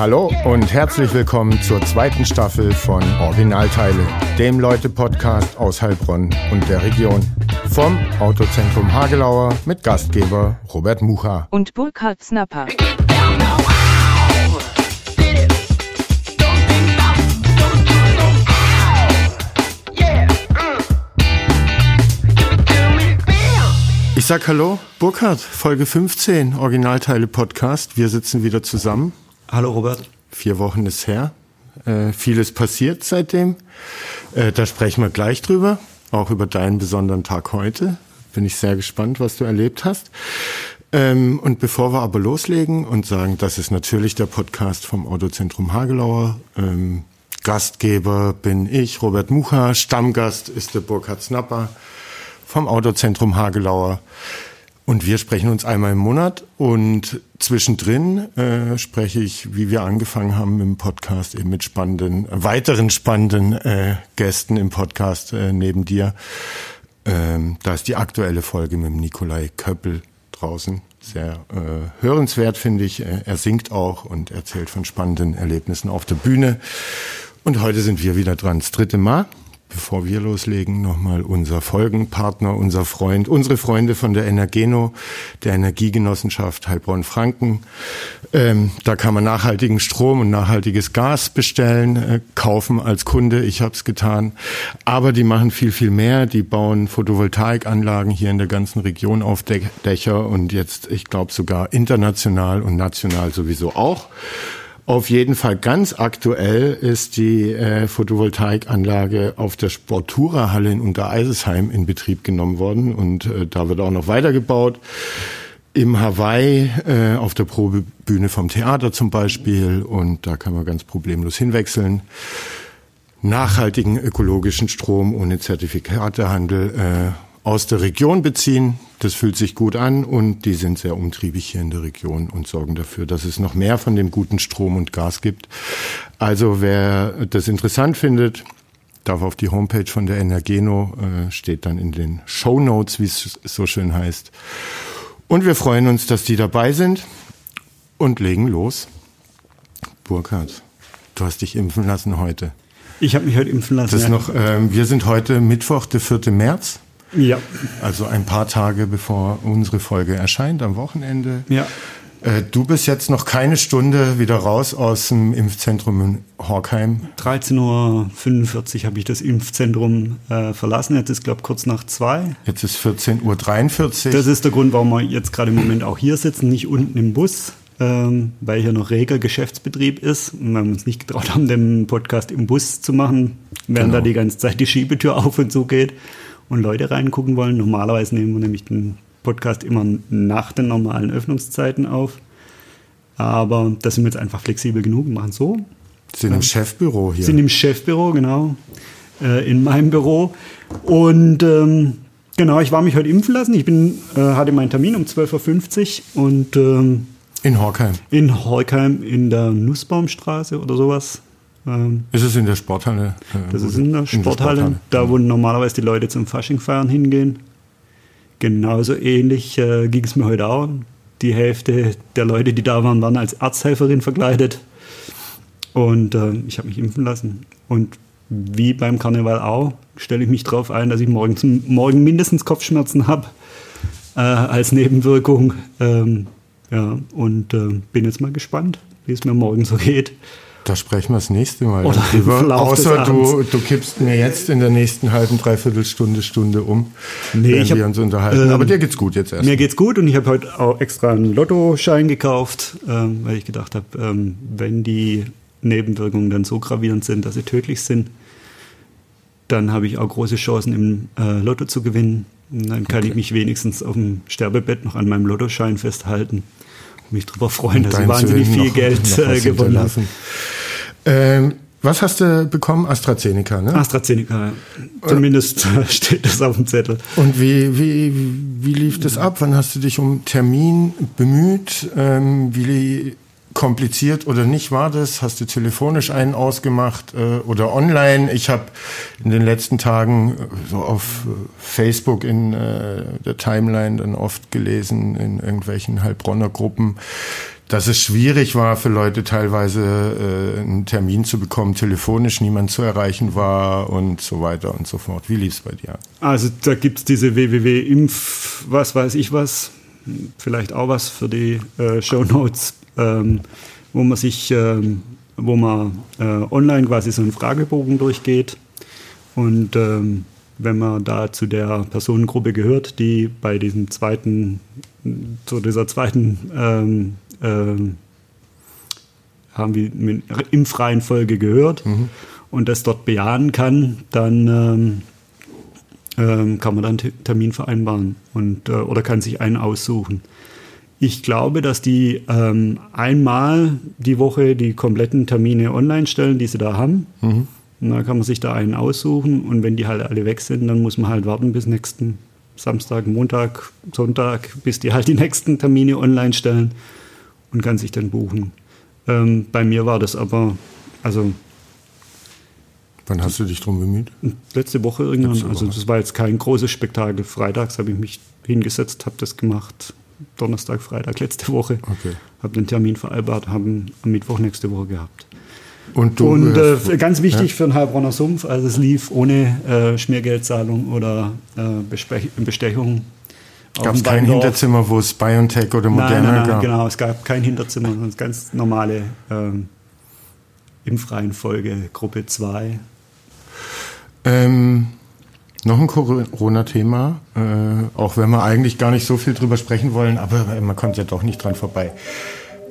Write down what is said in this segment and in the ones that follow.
Hallo und herzlich willkommen zur zweiten Staffel von Originalteile, dem Leute-Podcast aus Heilbronn und der Region. Vom Autozentrum Hagelauer mit Gastgeber Robert Mucha. und Burkhard Snapper. Ich sag Hallo, Burkhard, Folge 15, Originalteile Podcast. Wir sitzen wieder zusammen. Hallo Robert. Vier Wochen ist her. Äh, vieles passiert seitdem. Äh, da sprechen wir gleich drüber. Auch über deinen besonderen Tag heute. Bin ich sehr gespannt, was du erlebt hast. Ähm, und bevor wir aber loslegen und sagen, das ist natürlich der Podcast vom Autozentrum Hagelauer. Ähm, Gastgeber bin ich, Robert Mucha. Stammgast ist der Burkhard Snapper vom Autozentrum Hagelauer. Und wir sprechen uns einmal im Monat und zwischendrin äh, spreche ich, wie wir angefangen haben im Podcast, eben mit spannenden, weiteren spannenden äh, Gästen im Podcast äh, neben dir. Ähm, da ist die aktuelle Folge mit Nikolai Köppel draußen. Sehr äh, hörenswert, finde ich. Er singt auch und erzählt von spannenden Erlebnissen auf der Bühne. Und heute sind wir wieder dran, das dritte Mal. Bevor wir loslegen, nochmal unser Folgenpartner, unser Freund, unsere Freunde von der Energeno, der Energiegenossenschaft Heilbronn-Franken. Ähm, da kann man nachhaltigen Strom und nachhaltiges Gas bestellen, äh, kaufen als Kunde. Ich habe es getan. Aber die machen viel, viel mehr. Die bauen Photovoltaikanlagen hier in der ganzen Region auf Dä- Dächer und jetzt, ich glaube, sogar international und national sowieso auch. Auf jeden Fall ganz aktuell ist die äh, Photovoltaikanlage auf der Sportura-Halle in Untereisesheim in Betrieb genommen worden und äh, da wird auch noch weitergebaut. Im Hawaii äh, auf der Probebühne vom Theater zum Beispiel und da kann man ganz problemlos hinwechseln. Nachhaltigen ökologischen Strom ohne Zertifikatehandel äh, aus der Region beziehen. Das fühlt sich gut an und die sind sehr umtriebig hier in der Region und sorgen dafür, dass es noch mehr von dem guten Strom und Gas gibt. Also wer das interessant findet, darf auf die Homepage von der Energeno, äh, steht dann in den Show Notes, wie es so schön heißt. Und wir freuen uns, dass die dabei sind und legen los. Burkhard, du hast dich impfen lassen heute. Ich habe mich heute impfen lassen. Das ja. noch, ähm, wir sind heute Mittwoch, der 4. März. Ja. Also ein paar Tage bevor unsere Folge erscheint, am Wochenende. Ja. Äh, du bist jetzt noch keine Stunde wieder raus aus dem Impfzentrum in Horkheim. 13.45 Uhr habe ich das Impfzentrum äh, verlassen. Jetzt ist, glaube ich, kurz nach zwei. Jetzt ist 14.43 Uhr. Das ist der Grund, warum wir jetzt gerade im Moment auch hier sitzen, nicht unten im Bus, ähm, weil hier noch reger Geschäftsbetrieb ist und wir uns nicht getraut haben, den Podcast im Bus zu machen, während Genau. da die ganze Zeit die Schiebetür auf und zu geht und Leute reingucken wollen. Normalerweise nehmen wir nämlich den Podcast immer nach den normalen Öffnungszeiten auf. Aber da sind wir jetzt einfach flexibel genug und machen so. sind im Chefbüro hier. Sind im Chefbüro, genau. Äh, in meinem Büro. Und ähm, genau, ich war mich heute impfen lassen. Ich bin, äh, hatte meinen Termin um 12.50 Uhr und ähm, in Horkheim. in Horkheim in der Nussbaumstraße oder sowas. Ähm, Ist es in der Sporthalle? Äh, das ist oder- in der Sporthalle, da wo normalerweise die Leute zum Fasching feiern hingehen. Genauso ähnlich äh, ging es mir heute auch. Die Hälfte der Leute, die da waren, waren als Arzthelferin verkleidet. Und äh, ich habe mich impfen lassen. Und wie beim Karneval auch, stelle ich mich darauf ein, dass ich morgen, morgen mindestens Kopfschmerzen habe äh, als Nebenwirkung. Ähm, ja, und äh, bin jetzt mal gespannt, wie es mir morgen so geht. Da sprechen wir das nächste Mal Oder drüber. Außer du, du kippst mir jetzt in der nächsten halben, dreiviertel Stunde, Stunde um, Nee, hab, wir uns unterhalten. ähm, Aber dir geht's gut jetzt erst. Mir geht's gut und ich habe heute auch extra einen Lottoschein gekauft, ähm, weil ich gedacht habe, ähm, wenn die Nebenwirkungen dann so gravierend sind, dass sie tödlich sind, dann habe ich auch große Chancen im äh, Lotto zu gewinnen. Und dann kann ich mich wenigstens auf dem Sterbebett noch an meinem Lottoschein festhalten und mich darüber freuen, dass ich wahnsinnig viel noch- Geld noch äh, gewonnen habe. Ähm, was hast du bekommen? AstraZeneca, ne? AstraZeneca, ja. zumindest steht das auf dem Zettel. Und wie, wie, wie lief das ab? Wann hast du dich um Termin bemüht? Ähm, wie kompliziert oder nicht war das? Hast du telefonisch einen ausgemacht äh, oder online? Ich habe in den letzten Tagen äh, so auf äh, Facebook in äh, der Timeline dann oft gelesen, in irgendwelchen Heilbronner Gruppen, dass es schwierig war für Leute teilweise äh, einen Termin zu bekommen, telefonisch niemand zu erreichen war und so weiter und so fort. Wie lief es bei dir? Also da gibt es diese www.impf, was weiß ich was, vielleicht auch was für die äh, Show Notes, ähm, wo man sich, ähm, wo man äh, online quasi so einen Fragebogen durchgeht und ähm, wenn man da zu der Personengruppe gehört, die bei diesem zweiten, zu dieser zweiten ähm, haben wir im freien Folge gehört mhm. und das dort bejahen kann, dann ähm, ähm, kann man dann Termin vereinbaren und, äh, oder kann sich einen aussuchen. Ich glaube, dass die ähm, einmal die Woche die kompletten Termine online stellen, die sie da haben. Mhm. Und dann kann man sich da einen aussuchen und wenn die halt alle weg sind, dann muss man halt warten bis nächsten Samstag, Montag, Sonntag, bis die halt die nächsten Termine online stellen und kann sich dann buchen. Ähm, bei mir war das aber, also. Wann hast du dich drum bemüht? Letzte Woche irgendwann. Letzte also Woche. Also das war jetzt kein großes Spektakel. Freitags habe ich mich hingesetzt, habe das gemacht. Donnerstag, Freitag letzte Woche. Okay. Habe den Termin vereinbart, haben am Mittwoch nächste Woche gehabt. Und, du, und äh, ganz wichtig ja? für den Heilbronner Sumpf, also es lief ohne äh, Schmiergeldzahlung oder äh, Bestechung. Gab es kein Hinterzimmer, wo es BioNTech oder Moderna nein, nein, nein, gab? Genau, es gab kein Hinterzimmer, sondern ganz normale ähm, impfreien Folge, Gruppe 2. Ähm, noch ein Corona-Thema, äh, auch wenn wir eigentlich gar nicht so viel drüber sprechen wollen, aber man kommt ja doch nicht dran vorbei.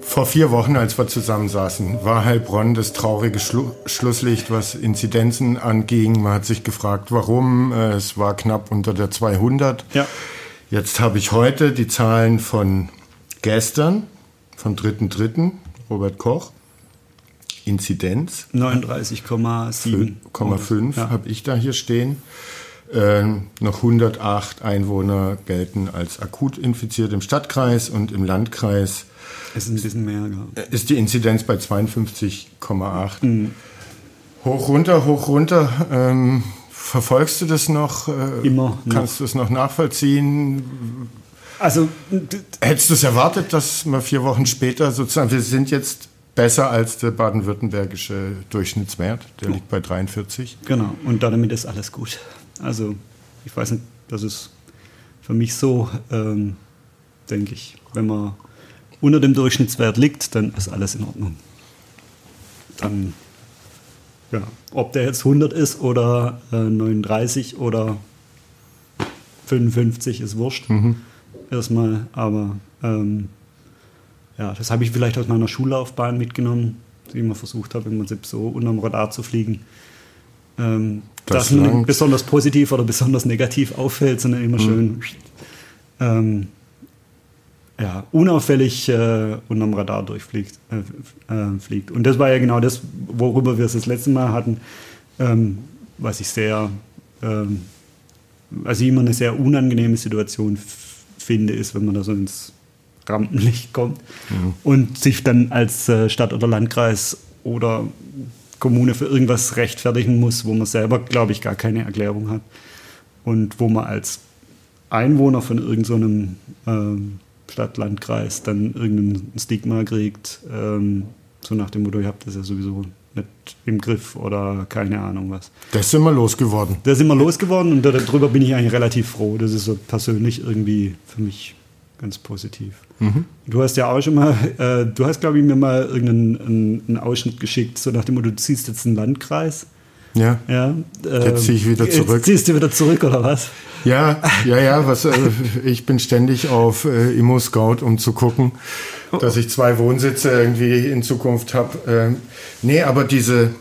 Vor vier Wochen, als wir zusammensaßen, war Heilbronn das traurige Schlu Schlusslicht, was Inzidenzen anging. Man hat sich gefragt, warum. Äh, es war knapp unter der 200. Ja. Jetzt habe ich heute die Zahlen von gestern, vom 3.3., Robert Koch. Inzidenz. 39,7. ja. habe ich da hier stehen. Äh, noch 108 Einwohner gelten als akut infiziert im Stadtkreis und im Landkreis es ist ein bisschen mehr, ja. Ist die Inzidenz bei 52,8. Mhm. Hoch, runter, hoch, runter. Ähm, verfolgst du das noch? Äh, Immer. Kannst du es noch nachvollziehen? Also, hättest du es erwartet, dass man vier Wochen später sozusagen, wir sind jetzt besser als der baden-württembergische Durchschnittswert, der liegt bei 43. Genau, und damit ist alles gut. Also, ich weiß nicht, das ist für mich so, ähm, denke ich, wenn man unter dem Durchschnittswert liegt, dann ist alles in Ordnung. Dann, ja, ob der jetzt 100 ist oder äh, 39 oder 55 ist wurscht. Mhm. Erstmal, aber ähm, ja, das habe ich vielleicht aus meiner Schullaufbahn mitgenommen, die ich immer versucht habe, im Prinzip so unterm Radar zu fliegen. Ähm, das dass man besonders positiv oder besonders negativ auffällt, sondern immer mhm. schön ähm, ja, unauffällig äh, unterm Radar durchfliegt. Äh, äh, fliegt. Und das war ja genau das, worüber wir es das letzte Mal hatten, ähm, was ich sehr, ähm, ich immer eine sehr unangenehme Situation finde, ist, wenn man da so ins Rampenlicht kommt mhm. und sich dann als äh, Stadt oder Landkreis oder Kommune für irgendwas rechtfertigen muss, wo man selber, glaube ich, gar keine Erklärung hat und wo man als Einwohner von irgendeinem so ähm, Stadt, Landkreis dann irgendein Stigma kriegt, ähm, so nach dem Motto, ihr habt das ja sowieso nicht im Griff oder keine Ahnung was. Das sind wir losgeworden. Das sind wir losgeworden und darüber bin ich eigentlich relativ froh. Das ist so persönlich irgendwie für mich ganz positiv. Mhm. Du hast ja auch schon mal, äh, du hast glaube ich mir mal irgendeinen einen, einen Ausschnitt geschickt, so nach dem Motto, du ziehst jetzt einen Landkreis. Ja. ja äh, jetzt ziehe ich wieder zurück. Jetzt ziehst du wieder zurück oder was? Ja, ja, ja. Was, äh, ich bin ständig auf äh, Immo Scout, um zu gucken, dass ich zwei Wohnsitze irgendwie in Zukunft habe. Ähm, nee, aber diese,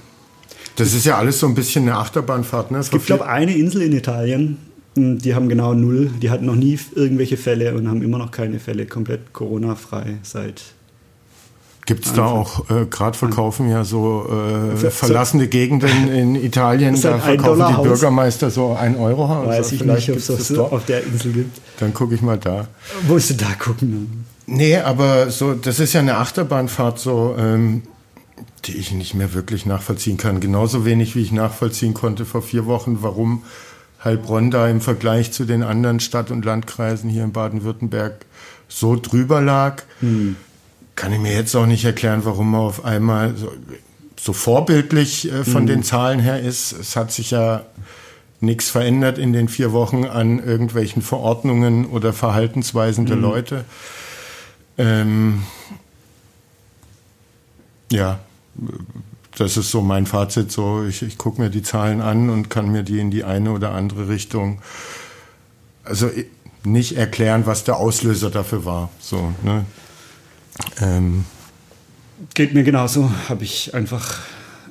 das ist ja alles so ein bisschen eine Achterbahnfahrt. Ne? Es gibt, glaube ich, eine Insel in Italien, hm, die haben genau null. Die hatten noch nie irgendwelche Fälle und haben immer noch keine Fälle. Komplett Corona-frei seit Gibt es da auch, äh, gerade verkaufen ja so äh, verlassene Gegenden in Italien, da verkaufen die Bürgermeister so ein Euro Haus. Weiß also ich nicht, ob es das so auf der Insel gibt. Dann gucke ich mal da. Wo ist du da gucken? Nee, aber so, das ist ja eine Achterbahnfahrt so, ähm, die ich nicht mehr wirklich nachvollziehen kann. Genauso wenig, wie ich nachvollziehen konnte vor vier Wochen, warum Heilbronn da im Vergleich zu den anderen Stadt- und Landkreisen hier in Baden-Württemberg so drüber lag. Hm kann ich mir jetzt auch nicht erklären, warum man auf einmal so, so vorbildlich äh, von mhm. den Zahlen her ist. Es hat sich ja nichts verändert in den vier Wochen an irgendwelchen Verordnungen oder Verhaltensweisen der mhm. Leute. Ähm, ja, das ist so mein Fazit. So, ich, ich gucke mir die Zahlen an und kann mir die in die eine oder andere Richtung, also nicht erklären, was der Auslöser dafür war. So, ne? Ähm. Geht mir genauso. Habe ich einfach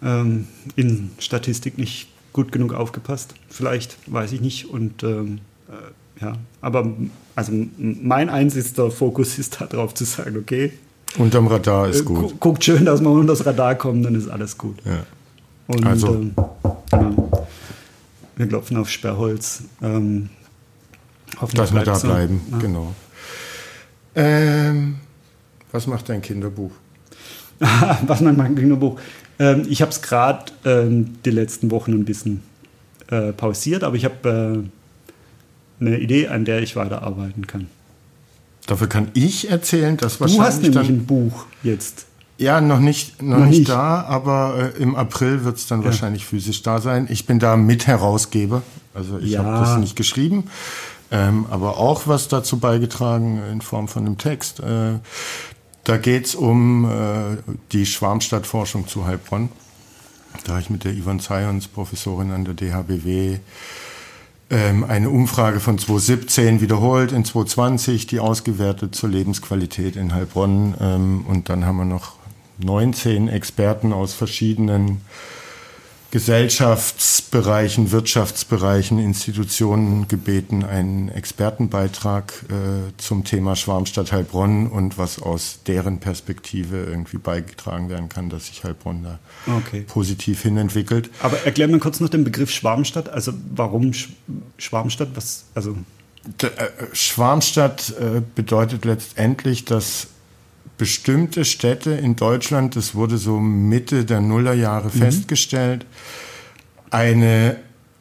ähm, in Statistik nicht gut genug aufgepasst. Vielleicht, weiß ich nicht. Und ähm, äh, ja, aber also mein einzigster Fokus ist darauf zu sagen, okay. Unterm Radar ist äh, gut. Guckt schön, dass man unter das Radar kommt, dann ist alles gut. Ja. Und, also. Ähm, ja, wir klopfen auf Sperrholz. Ähm, dass wir da so. bleiben, ja. genau. Ähm, was macht dein Kinderbuch? was macht mein Kinderbuch? Ähm, ich habe es gerade ähm, die letzten Wochen ein bisschen äh, pausiert, aber ich habe äh, eine Idee, an der ich weiterarbeiten kann. Dafür kann ich erzählen, dass wahrscheinlich. Du hast nämlich ein Buch jetzt. Ja, noch nicht, noch, noch nicht, nicht, da, aber äh, im April wird es dann ja. wahrscheinlich physisch da sein. Ich bin da Mitherausgeber, also ich ja. habe das nicht geschrieben, ähm, aber auch was dazu beigetragen in Form von einem Text. Äh, da geht's um äh, die Schwarmstadtforschung zu Heilbronn. Da habe ich mit der Ivan Zions, Professorin an der DHBW, ähm, eine Umfrage von 2017 wiederholt in 2020, die ausgewertet zur Lebensqualität in Heilbronn. Ähm, und dann haben wir noch 19 Experten aus verschiedenen Gesellschaftsbereichen, Wirtschaftsbereichen, Institutionen gebeten, einen Expertenbeitrag äh, zum Thema Schwarmstadt Heilbronn und was aus deren Perspektive irgendwie beigetragen werden kann, dass sich Heilbronn da okay. positiv hinentwickelt. Aber erklär mir kurz noch den Begriff Schwarmstadt. Also warum Sch Schwarmstadt? Was, also äh, Schwarmstadt äh, bedeutet letztendlich, dass bestimmte Städte in Deutschland, das wurde so Mitte der Nullerjahre mhm. festgestellt, eine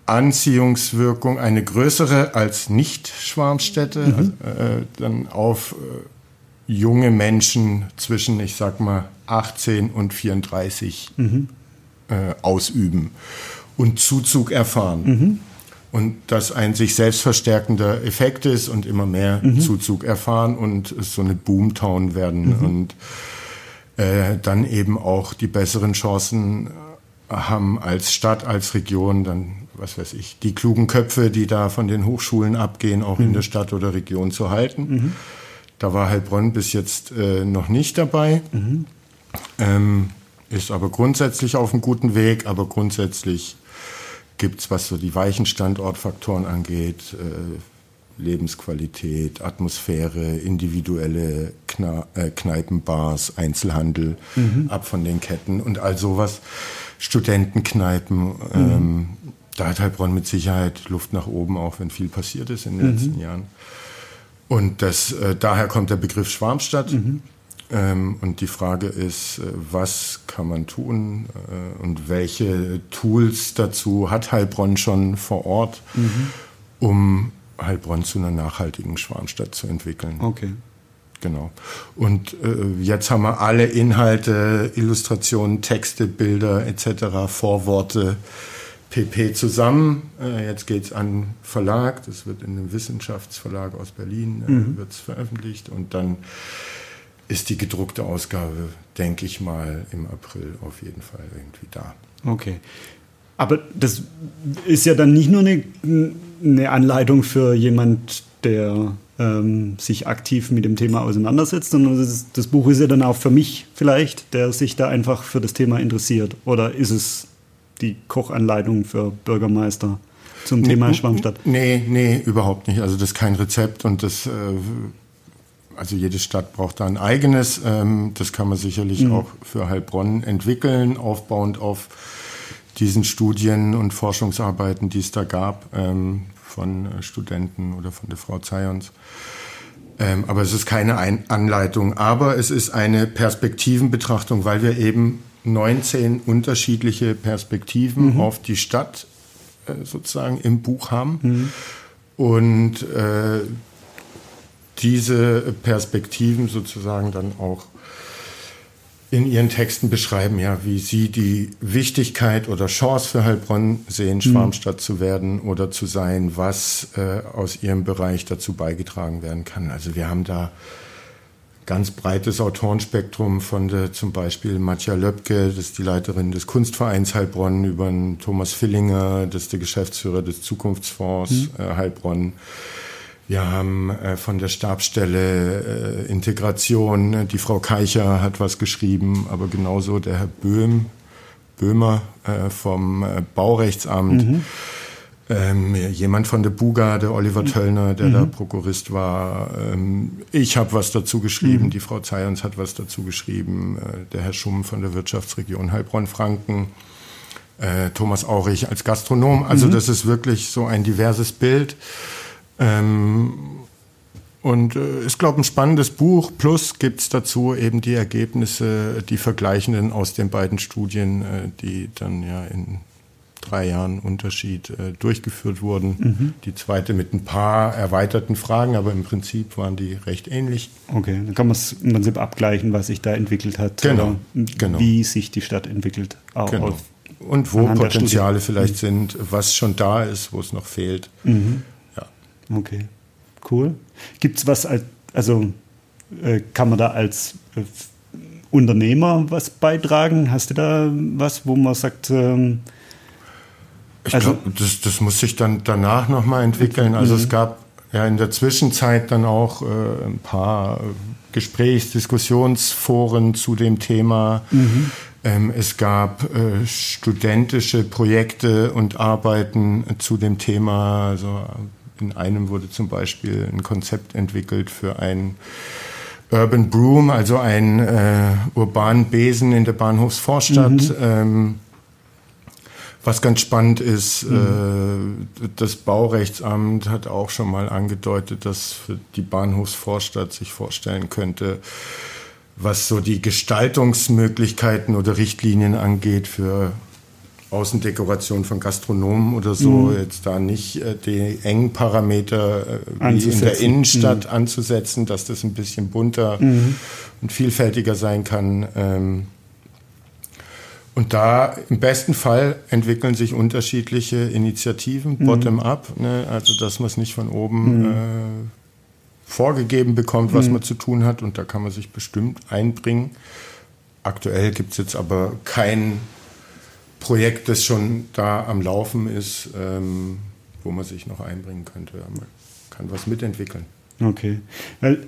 Anziehungswirkung, eine größere als Nicht-Schwarmstädte, mhm. also, äh, dann auf äh, junge Menschen zwischen, ich sag mal, 18 und 34 mhm. äh, ausüben und Zuzug erfahren. Und das ein sich selbst verstärkender Effekt ist und immer mehr mhm. Zuzug erfahren und es so eine Boomtown werden mhm. und äh, dann eben auch die besseren Chancen haben als Stadt, als Region, dann, was weiß ich, die klugen Köpfe, die da von den Hochschulen abgehen, auch mhm. in der Stadt oder Region zu halten. Mhm. Da war Heilbronn bis jetzt äh, noch nicht dabei. Mhm. Ähm, ist aber grundsätzlich auf einem guten Weg, aber grundsätzlich gibt es, was so die weichen Standortfaktoren angeht, äh, Lebensqualität, Atmosphäre, individuelle Kna äh, Kneipenbars, Einzelhandel, mhm. ab von den Ketten und all sowas. Studentenkneipen, mhm. ähm, da hat Heilbronn mit Sicherheit Luft nach oben, auch wenn viel passiert ist in den mhm. letzten Jahren. Und das, äh, daher kommt der Begriff Schwarmstadt. Mhm. Ähm, und die Frage ist, äh, was kann man tun äh, und welche Tools dazu hat Heilbronn schon vor Ort, mhm. um Heilbronn zu einer nachhaltigen Schwarmstadt zu entwickeln. Okay. Genau. Und äh, jetzt haben wir alle Inhalte, Illustrationen, Texte, Bilder etc., Vorworte, PP zusammen. Äh, jetzt geht es an Verlag, das wird in einem Wissenschaftsverlag aus Berlin äh, mhm. wird's veröffentlicht und dann ist die gedruckte Ausgabe, denke ich mal, im April auf jeden Fall irgendwie da. Okay. Aber das ist ja dann nicht nur eine, eine Anleitung für jemand, der ähm, sich aktiv mit dem Thema auseinandersetzt, sondern das, das, Buch ist ja dann auch für mich vielleicht, der sich da einfach für das Thema interessiert. Oder ist es die Kochanleitung für Bürgermeister zum Thema Schwammstadt? Nee, nee, überhaupt nicht. Also das ist kein Rezept und das äh, also jede Stadt braucht da ein eigenes. Ähm, das kann man sicherlich mhm. auch für Heilbronn entwickeln, aufbauend auf diesen Studien und Forschungsarbeiten, die es da gab ähm, von äh, Studenten oder von der Frau Zions. Ähm, aber es ist keine Anleitung, aber es ist eine Perspektivenbetrachtung, weil wir eben 19 unterschiedliche Perspektiven mhm. auf die Stadt äh, sozusagen im Buch haben. Mhm. Und äh, diese Perspektiven sozusagen dann auch in ihren Texten beschreiben, ja, wie sie die Wichtigkeit oder Chance für Heilbronn sehen, Schwarmstadt zu werden oder zu sein, was äh, aus ihrem Bereich dazu beigetragen werden kann. Also wir haben da ganz breites Autorenspektrum von der, zum Beispiel Matja Löbke, das ist die Leiterin des Kunstvereins Heilbronn, über Thomas Fillinger, das ist der Geschäftsführer des Zukunftsfonds mhm. äh, Heilbronn. Wir haben äh, von der Stabsstelle äh, Integration, die Frau Keicher hat was geschrieben, aber genauso der Herr Böhm, Böhmer äh, vom äh, Baurechtsamt. Mhm. Ähm, jemand von der Buga, der Oliver mhm. Töllner, der mhm. da Prokurist war. Ähm, ich habe was dazu geschrieben, mhm. die Frau Zayons hat was dazu geschrieben, äh, der Herr Schumm von der Wirtschaftsregion Heilbronn-Franken, äh, Thomas Aurich als Gastronom. Also mhm. das ist wirklich so ein diverses Bild. Ähm, und äh, ist, glaube ich, ein spannendes Buch. Plus gibt es dazu eben die Ergebnisse, die vergleichenden aus den beiden Studien, äh, die dann ja in drei Jahren Unterschied äh, durchgeführt wurden. Mhm. Die zweite mit ein paar erweiterten Fragen, aber im Prinzip waren die recht ähnlich. Okay, dann kann man es im Prinzip abgleichen, was sich da entwickelt hat. Genau. genau. Wie sich die Stadt entwickelt. Auch genau. Und wo Potenziale vielleicht mhm. sind, was schon da ist, wo es noch fehlt. Mhm. Okay, cool. Gibt es was, als, also äh, kann man da als äh, Unternehmer was beitragen? Hast du da was, wo man sagt, ähm, ich also, glaube, das, das muss sich dann danach nochmal entwickeln. Also mhm. es gab ja in der Zwischenzeit dann auch äh, ein paar Gesprächs-, Diskussionsforen zu dem Thema. Mhm. Ähm, es gab äh, studentische Projekte und Arbeiten zu dem Thema, also in einem wurde zum Beispiel ein Konzept entwickelt für ein Urban Broom, also einen äh, urbanen Besen in der Bahnhofsvorstadt. Mhm. Ähm, was ganz spannend ist, mhm. äh, das Baurechtsamt hat auch schon mal angedeutet, dass die Bahnhofsvorstadt sich vorstellen könnte, was so die Gestaltungsmöglichkeiten oder Richtlinien angeht für Außendekoration von Gastronomen oder so, mhm. jetzt da nicht äh, die engen Parameter äh, wie in der Innenstadt mhm. anzusetzen, dass das ein bisschen bunter mhm. und vielfältiger sein kann. Ähm, und da im besten Fall entwickeln sich unterschiedliche Initiativen, mhm. bottom-up, ne? also dass man es nicht von oben mhm. äh, vorgegeben bekommt, was mhm. man zu tun hat. Und da kann man sich bestimmt einbringen. Aktuell gibt es jetzt aber kein Projekt, das schon da am Laufen ist, ähm, wo man sich noch einbringen könnte. Man kann was mitentwickeln. Okay.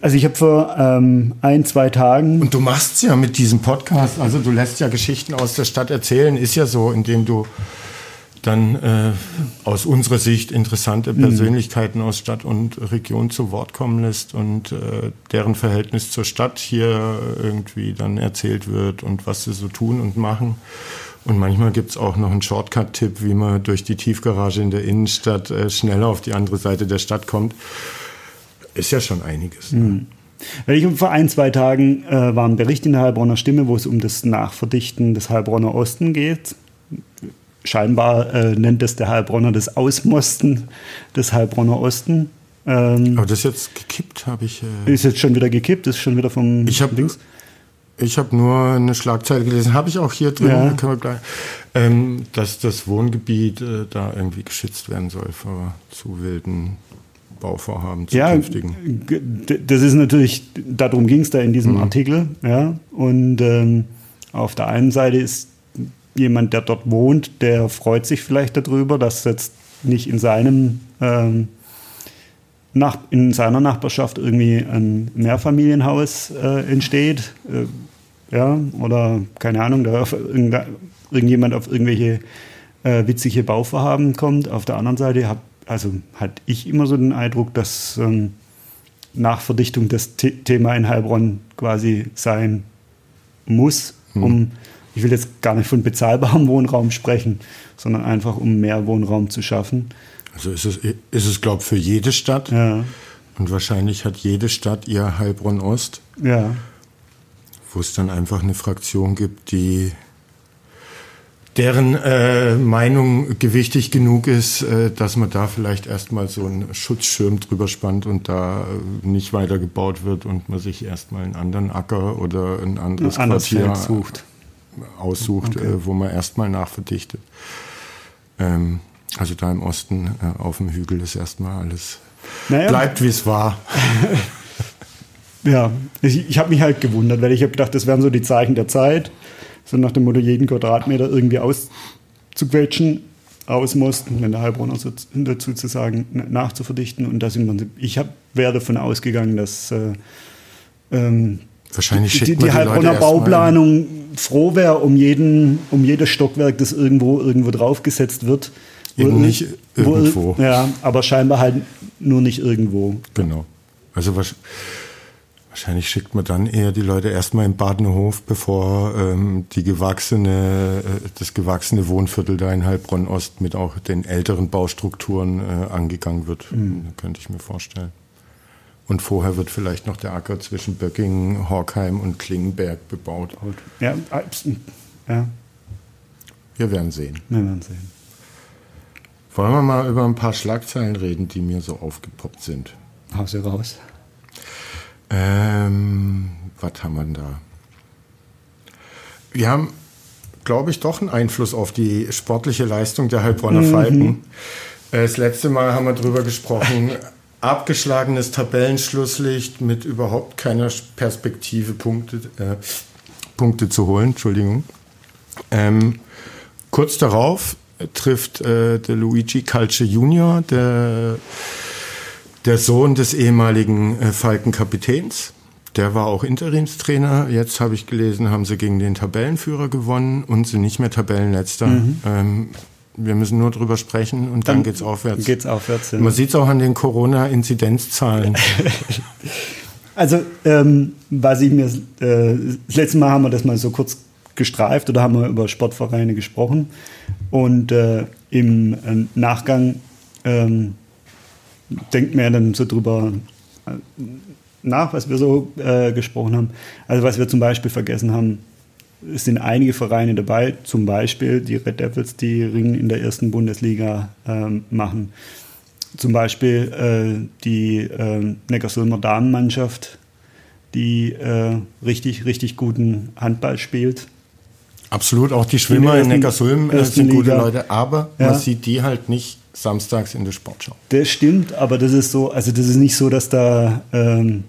Also ich habe vor ähm, ein, zwei Tagen. Und du machst es ja mit diesem Podcast, also du lässt ja Geschichten aus der Stadt erzählen, ist ja so, indem du dann äh, aus unserer Sicht interessante mhm. Persönlichkeiten aus Stadt und Region zu Wort kommen lässt und äh, deren Verhältnis zur Stadt hier irgendwie dann erzählt wird und was sie so tun und machen. Und manchmal gibt es auch noch einen Shortcut-Tipp, wie man durch die Tiefgarage in der Innenstadt äh, schneller auf die andere Seite der Stadt kommt. Ist ja schon einiges. Mhm. Ich vor ein, zwei Tagen äh, war ein Bericht in der Heilbronner Stimme, wo es um das Nachverdichten des Heilbronner Osten geht. Scheinbar äh, nennt es der Heilbronner das Ausmosten des Heilbronner Osten. Ähm, Aber das ist jetzt gekippt, habe ich. Äh ist jetzt schon wieder gekippt, ist schon wieder vom ich hab, Links. Ich habe nur eine Schlagzeile gelesen, habe ich auch hier drin, ja. gleich, ähm, dass das Wohngebiet äh, da irgendwie geschützt werden soll vor zu wilden Bauvorhaben zukünftigen. Ja, das ist natürlich, darum ging es da in diesem mhm. Artikel. Ja, und ähm, auf der einen Seite ist jemand, der dort wohnt, der freut sich vielleicht darüber, dass jetzt nicht in seinem ähm, in seiner Nachbarschaft irgendwie ein Mehrfamilienhaus äh, entsteht. Äh, ja, oder keine Ahnung, da auf irgendjemand auf irgendwelche äh, witzige Bauvorhaben kommt. Auf der anderen Seite habe also hatte ich immer so den Eindruck, dass ähm, nach Verdichtung das The Thema in Heilbronn quasi sein muss, hm. um, ich will jetzt gar nicht von bezahlbarem Wohnraum sprechen, sondern einfach um mehr Wohnraum zu schaffen. Also ist es, ist es glaube ich, für jede Stadt. Ja. Und wahrscheinlich hat jede Stadt ihr Heilbronn Ost. Ja wo es dann einfach eine Fraktion gibt, die deren äh, Meinung gewichtig genug ist, äh, dass man da vielleicht erstmal so einen Schutzschirm drüber spannt und da äh, nicht weiter gebaut wird und man sich erstmal einen anderen Acker oder ein anderes Ein Quartier sucht. aussucht, Okay. äh, wo man erstmal nachverdichtet. Ähm, also da im Osten äh, auf dem Hügel ist erstmal alles Naja, bleibt wie es war. Ja, ich, ich habe mich halt gewundert, weil ich habe gedacht, das wären so die Zeichen der Zeit. So nach dem Motto, jeden Quadratmeter irgendwie auszuquetschen, ausmusten, wenn der Heilbronner so dazu zu sagen, nachzuverdichten. Und das im Prinzip, ich hab, wäre davon ausgegangen, dass äh, ähm, Wahrscheinlich die, die, die die Heilbronner erstmal- Bauplanung froh wäre um jeden, um jedes Stockwerk, das irgendwo irgendwo draufgesetzt wird. Eben nicht wo- irgendwo. Ja, aber scheinbar halt nur nicht irgendwo. Genau. Also wahrsch- wahrscheinlich schickt man dann eher die Leute erstmal in Badenhof, bevor ähm, die gewachsene, äh, das gewachsene Wohnviertel da in Heilbronn Ost mit auch den älteren Baustrukturen äh, angegangen wird. Könnte ich mir vorstellen. Und vorher wird vielleicht noch der Acker zwischen Böckingen, Horkheim und Klingenberg bebaut. Ja, äh, ja, Wir werden sehen. wir werden sehen. Wollen wir mal über ein paar Schlagzeilen reden, die mir so aufgepoppt sind? Hau sie raus. Ähm, was haben wir denn da? Wir haben, glaube ich, doch einen Einfluss auf die sportliche Leistung der Heilbronner Falken. Äh, Das letzte Mal haben wir drüber gesprochen. Abgeschlagenes Tabellenschlusslicht mit überhaupt keiner Perspektive, Punkte, äh, Punkte zu holen. Entschuldigung. Ähm, kurz darauf trifft äh, der Luigi Calce Junior, der der Sohn des ehemaligen äh, Falkenkapitäns. Der war auch Interimstrainer. Jetzt habe ich gelesen, haben sie gegen den Tabellenführer gewonnen und sind nicht mehr Tabellenletzter. Ähm, wir müssen nur drüber sprechen und dann, Dann geht's aufwärts. Geht's aufwärts. Ja. Man sieht es auch an den Corona-Inzidenzzahlen. Also, ähm, was ich mir, äh, das letzte Mal haben wir das mal so kurz gestreift oder haben wir über Sportvereine gesprochen. Und äh, im äh, Nachgang ähm, denkt man ja dann so drüber äh, nach, was wir so äh, gesprochen haben. Also, was wir zum Beispiel vergessen haben, es sind einige Vereine dabei, zum Beispiel die Red Devils, die Ringen in der ersten Bundesliga ähm, machen. Zum Beispiel äh, die äh, Neckarsulmer Damenmannschaft, die äh, richtig, richtig guten Handball spielt. Absolut, auch die Schwimmer in, ersten- Neckarsulm äh, sind gute. Leute, aber Ja. man sieht die halt nicht samstags in der Sportschau. Das stimmt, aber das ist so, also das ist nicht so, dass da ähm,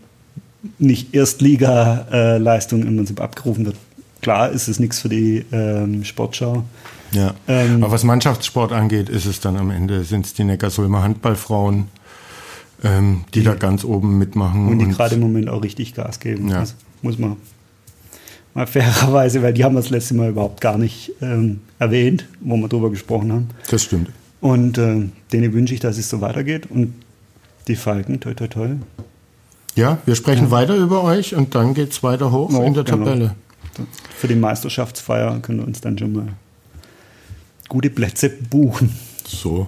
nicht Erstliga-Leistung im Prinzip abgerufen wird. Klar ist es nichts für die ähm, Sportschau. Ja. Ähm, Aber was Mannschaftssport angeht, ist es dann am Ende, sind es die Neckarsulmer Handballfrauen, ähm, die, da ganz oben mitmachen. Und die gerade im Moment auch richtig Gas geben. Ja. Also muss man mal fairerweise, weil die haben wir das letzte Mal überhaupt gar nicht ähm, erwähnt, wo wir drüber gesprochen haben. das stimmt. Und äh, denen wünsche ich, dass es so weitergeht. Und die Falken, toi toi toi. Ja, wir sprechen weiter über euch und dann geht's weiter hoch Ja, in der genau. Tabelle. Für die Meisterschaftsfeier können wir uns dann schon mal gute Plätze buchen. So.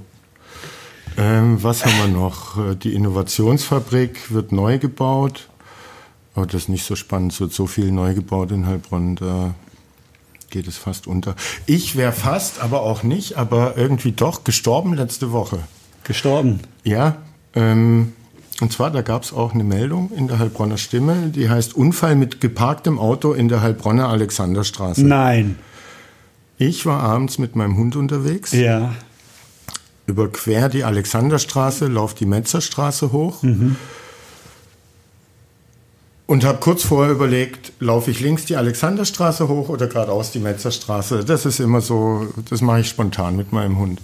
Ähm, was haben wir noch? Äh, Die Innovationsfabrik wird neu gebaut. Aber das ist nicht so spannend. Es wird so viel neu gebaut in Heilbronn, da geht es fast unter. Ich wäre fast, aber auch nicht, aber irgendwie doch gestorben letzte Woche. Gestorben. Ja, ähm, und zwar, da gab es auch eine Meldung in der Heilbronner Stimme, die heißt Unfall mit geparktem Auto in der Heilbronner Alexanderstraße. Nein. Ich war abends mit meinem Hund unterwegs, Ja. überquer die Alexanderstraße, lauf die Metzerstraße hoch und habe kurz vorher überlegt, laufe ich links die Alexanderstraße hoch oder geradeaus die Metzerstraße. Das ist immer so, das mache ich spontan mit meinem Hund.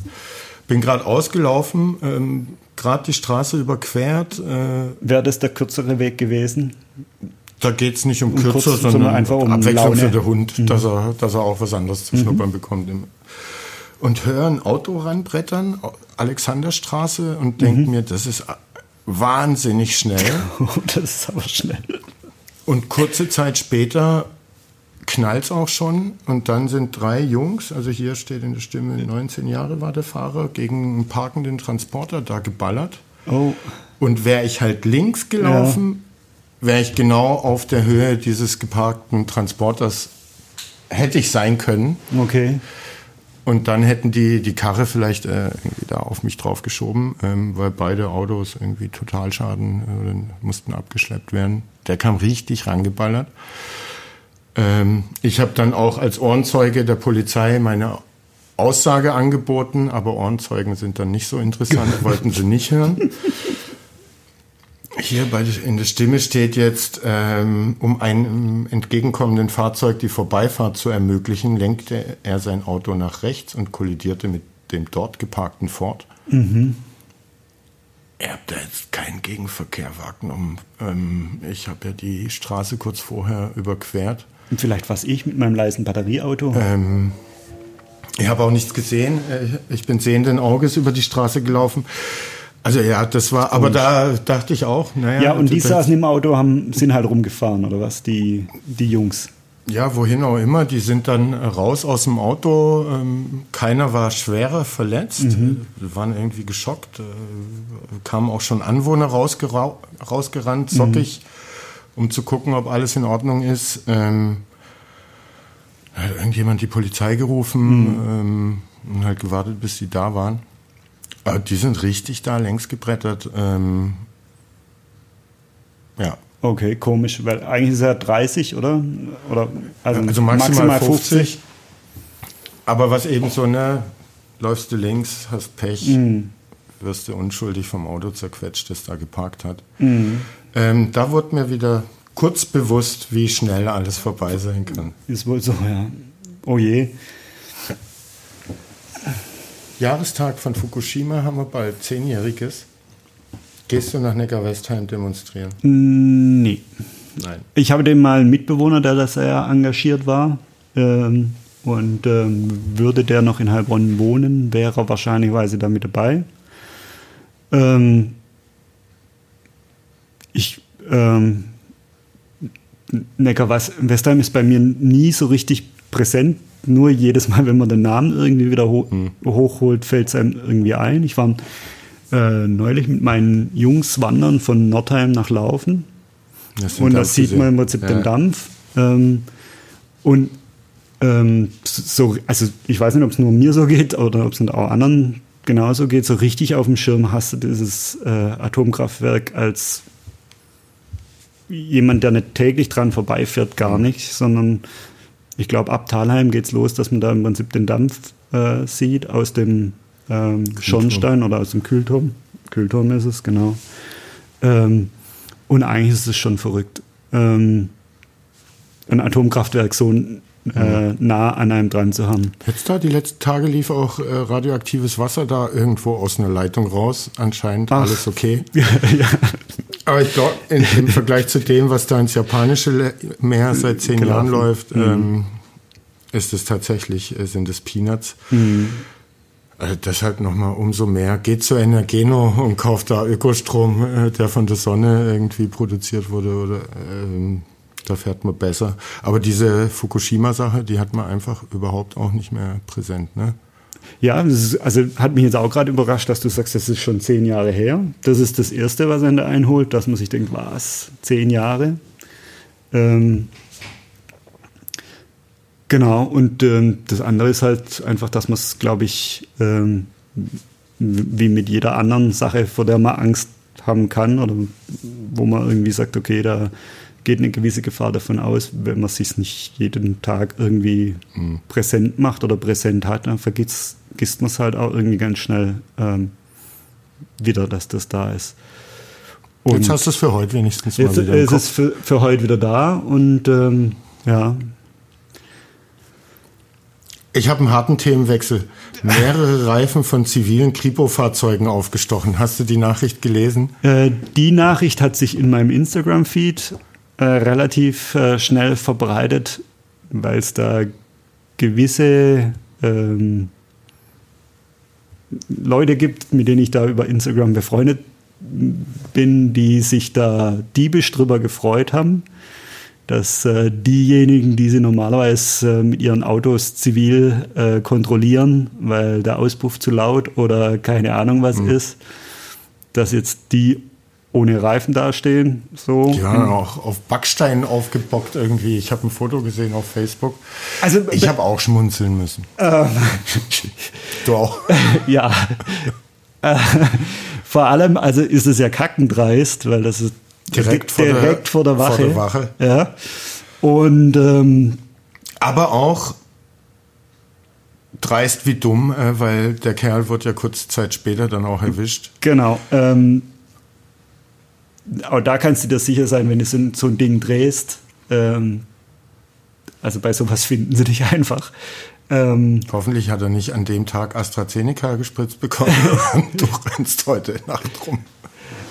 Bin gerade ausgelaufen, ähm, gerade die Straße überquert. Äh, Wäre das der kürzere Weg gewesen? da geht's nicht um Um kürzer, kurz, sondern einfach um Abwechslung Laune. Mhm. für den Hund, dass, er, dass er auch was anderes zu schnuppern bekommt. Und höre ein Auto ranbrettern, Alexanderstraße, und denke Mhm. mir, das ist wahnsinnig schnell. Das ist aber schnell. Und kurze Zeit später knallt's auch schon. Und dann sind drei Jungs, also hier steht in der Stimme, 19 Jahre war der Fahrer, gegen einen parkenden Transporter da geballert. Oh, Und wäre ich halt links gelaufen, wäre ich genau auf der Höhe dieses geparkten Transporters, hätte ich sein können. okay. Und dann hätten die die Karre vielleicht äh, irgendwie da auf mich drauf geschoben, ähm, weil beide Autos irgendwie Totalschaden äh, mussten abgeschleppt werden. Der kam richtig rangeballert. Ähm, ich habe dann auch als Ohrenzeuge der Polizei meine Aussage angeboten, aber Ohrenzeugen sind dann nicht so interessant, wollten sie nicht hören. Hier bei, in der Stimme steht jetzt, ähm, um einem entgegenkommenden Fahrzeug die Vorbeifahrt zu ermöglichen, lenkte er sein Auto nach rechts und kollidierte mit dem dort geparkten Ford. Mhm. Er hat da jetzt keinen Gegenverkehr wahrgenommen. Ähm, ich habe ja die Straße kurz vorher überquert. Und vielleicht was ich mit meinem leisen Batterieauto? Ähm, ich habe auch nichts gesehen. Äh, ich bin sehenden Auges über die Straße gelaufen. Also ja, das war, aber da dachte ich auch, naja. Ja, und die saßen im Auto, haben, sind halt rumgefahren, oder was, die, die Jungs? Ja, wohin auch immer. Die sind dann raus aus dem Auto. Ähm, keiner war schwerer verletzt. Mhm. waren irgendwie geschockt. Äh, kamen auch schon Anwohner rausgera rausgerannt, zockig, mhm. um zu gucken, ob alles in Ordnung ist. Ähm, hat irgendjemand die Polizei gerufen mhm. ähm, und halt gewartet, bis die da waren. Ah, die sind richtig da längs gebrettert. Ähm, ja. Okay, komisch, weil eigentlich ist er 30, oder? oder also, also maximal, maximal 50. 50. Aber was eben so, ne, läufst du links, hast Pech, mhm. wirst du unschuldig vom Auto zerquetscht, das da geparkt hat. Mhm. Ähm, da wurde mir wieder kurz bewusst, wie schnell alles vorbei sein kann. Ist wohl so, ja. Oh je. Jahrestag von Fukushima haben wir bald, zehnjähriges. Gehst du nach Neckar-Westheim demonstrieren? Nee. Nein. Ich habe den mal einen Mitbewohner, der da sehr engagiert war. Ähm, und ähm, würde der noch in Heilbronn wohnen, wäre er wahrscheinlich da mit dabei. Ähm, ich, ähm, Neckar-Westheim ist bei mir nie so richtig präsent nur jedes Mal, wenn man den Namen irgendwie wieder ho mhm. hochholt, fällt es einem irgendwie ein. Ich war äh, neulich mit meinen Jungs wandern von Nordheim nach Laufen. und da sieht man im Prinzip ja. den Dampf. Ähm, und ähm, so, also ich weiß nicht, ob es nur mir so geht oder ob es auch anderen genauso geht. So richtig auf dem Schirm hast du dieses äh, Atomkraftwerk als jemand, der nicht täglich dran vorbeifährt, gar nicht, sondern ich glaube, ab Talheim geht es los, dass man da im Prinzip den Dampf äh, sieht aus dem ähm, Schornstein oder aus dem Kühlturm. Kühlturm ist es, genau. Ähm, und eigentlich ist es schon verrückt, ähm, ein Atomkraftwerk so äh, nah an einem dran zu haben. Jetzt da, die letzten Tage lief auch äh, radioaktives Wasser da irgendwo aus einer Leitung raus. Anscheinend Ach. alles okay. ja. Aber ich glaube, im Vergleich zu dem, was da ins japanische Meer seit zehn Gelaufen. Jahren läuft, mhm. ähm, ist es tatsächlich, äh, sind es Peanuts. Mhm. Also deshalb nochmal umso mehr. Geht zu Energeno und kauft da Ökostrom, äh, der von der Sonne irgendwie produziert wurde oder ähm, da fährt man besser. Aber diese Fukushima-Sache, die hat man einfach überhaupt auch nicht mehr präsent. Ne? Ja, also hat mich jetzt auch gerade überrascht, dass du sagst, das ist schon zehn Jahre her. Das ist das Erste, was einen da einholt, dass man sich denkt, was, zehn Jahre? Ähm, genau, und ähm, das andere ist halt einfach, dass man es, glaube ich, ähm, wie mit jeder anderen Sache, vor der man Angst haben kann oder wo man irgendwie sagt, okay, da geht eine gewisse Gefahr davon aus, wenn man sich nicht jeden Tag irgendwie mhm. präsent macht oder präsent hat, dann vergisst, vergisst man es halt auch irgendwie ganz schnell ähm, wieder, dass das da ist. Und jetzt hast du es für heute wenigstens mal jetzt wieder. Ist es für, für heute wieder da und ähm, ja. Ich habe einen harten Themenwechsel. Mehrere Reifen von zivilen Kripo-Fahrzeugen aufgestochen. Hast du die Nachricht gelesen? Äh, die Nachricht hat sich in meinem Instagram-Feed äh, relativ äh, schnell verbreitet, weil es da gewisse ähm, Leute gibt, mit denen ich da über Instagram befreundet bin, die sich da diebisch drüber gefreut haben, dass äh, diejenigen, die sie normalerweise äh, mit ihren Autos zivil äh, kontrollieren, weil der Auspuff zu laut oder keine Ahnung was mhm. ist, dass jetzt die ohne Reifen dastehen. So. Ja, auch auf Backsteinen aufgebockt irgendwie. Ich habe ein Foto gesehen auf Facebook. Also, ich habe auch schmunzeln müssen. Ähm, du auch? ja. Äh, vor allem, also ist es ja kackendreist, weil das ist direkt, vor, direkt der, vor, der, Wache. Vor der Wache. Ja. Und ähm, aber auch dreist wie dumm, äh, weil der Kerl wird ja kurze Zeit später dann auch erwischt. Genau. Ähm, aber da kannst du dir sicher sein, wenn du so, so ein Ding drehst. Ähm, also bei sowas finden sie dich einfach. Ähm, Hoffentlich hat er nicht an dem Tag AstraZeneca gespritzt bekommen und du rennst heute Nacht rum.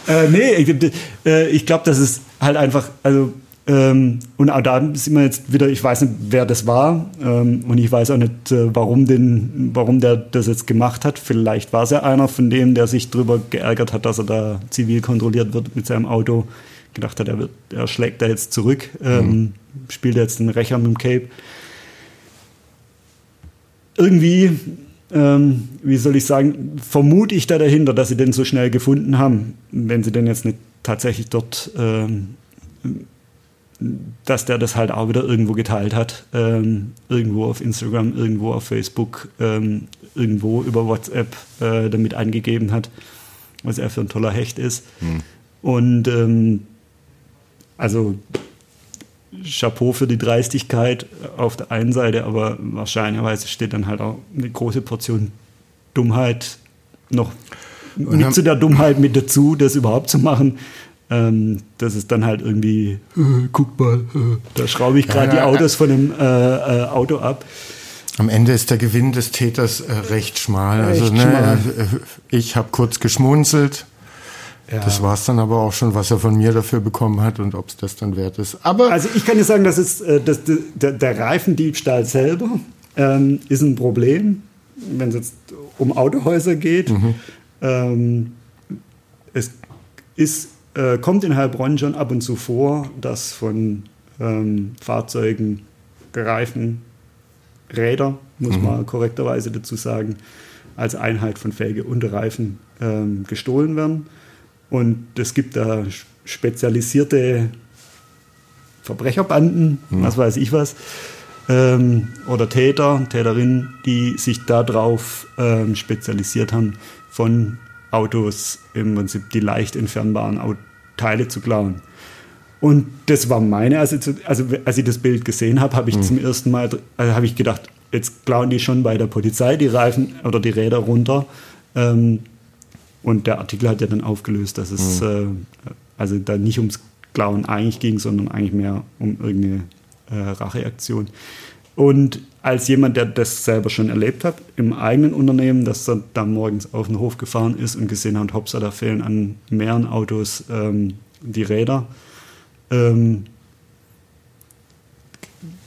Äh, nee, ich, äh, ich glaube, das ist halt einfach, also ähm, und auch da sind wir jetzt wieder, ich weiß nicht, wer das war ähm, und ich weiß auch nicht, äh, warum, den, warum der das jetzt gemacht hat. Vielleicht war es ja einer von denen, der sich darüber geärgert hat, dass er da zivil kontrolliert wird mit seinem Auto. Gedacht hat, er, wird, er schlägt da jetzt zurück, ähm, mhm. spielt jetzt einen Rächer mit dem Cape. Irgendwie, ähm, wie soll ich sagen, vermute ich da dahinter, dass sie den so schnell gefunden haben, wenn sie den jetzt nicht tatsächlich dort ähm, dass der das halt auch wieder irgendwo geteilt hat. Ähm, irgendwo auf Instagram, irgendwo auf Facebook, ähm, irgendwo über WhatsApp äh, damit angegeben hat, was er für ein toller Hecht ist. Hm. Und ähm, also Chapeau für die Dreistigkeit auf der einen Seite, aber wahrscheinlicherweise steht dann halt auch eine große Portion Dummheit noch mit zu der Dummheit mit dazu, das überhaupt zu machen. Ähm, das ist dann halt irgendwie, äh, guck mal, äh, da schraube ich gerade ja, ja, die Autos von einem äh, äh, Auto ab. Am Ende ist der Gewinn des Täters äh, recht schmal. Recht also, ne, schmal. Äh, ich habe kurz geschmunzelt. Ja. Das war es dann aber auch schon, was er von mir dafür bekommen hat und ob es das dann wert ist. Aber also ich kann dir sagen, dass es, das, der, der Reifendiebstahl selber ähm, ist ein Problem, wenn es jetzt um Autohäuser geht. Mhm. Ähm, es ist äh, kommt in Heilbronn schon ab und zu vor, dass von ähm, Fahrzeugen Reifen, Räder, muss mhm. man korrekterweise dazu sagen, als Einheit von Felge und Reifen ähm, gestohlen werden. Und es gibt da spezialisierte Verbrecherbanden, mhm. was weiß ich was, ähm, oder Täter, Täterinnen, die sich darauf ähm, spezialisiert haben, von Autos im Prinzip die leicht entfernbaren Teile zu klauen. Und das war meine, also, also als ich das Bild gesehen habe, habe ich mhm. zum ersten Mal, also habe ich gedacht, jetzt klauen die schon bei der Polizei die Reifen oder die Räder runter. Ähm, und der Artikel hat ja dann aufgelöst, dass es mhm. äh, also da nicht ums Klauen eigentlich ging, sondern eigentlich mehr um irgendeine äh, Racheaktion. Und als jemand, der das selber schon erlebt hat, im eigenen Unternehmen, dass er da morgens auf den Hof gefahren ist und gesehen hat, hoppsa, da fehlen an mehreren Autos ähm, die Räder, ähm,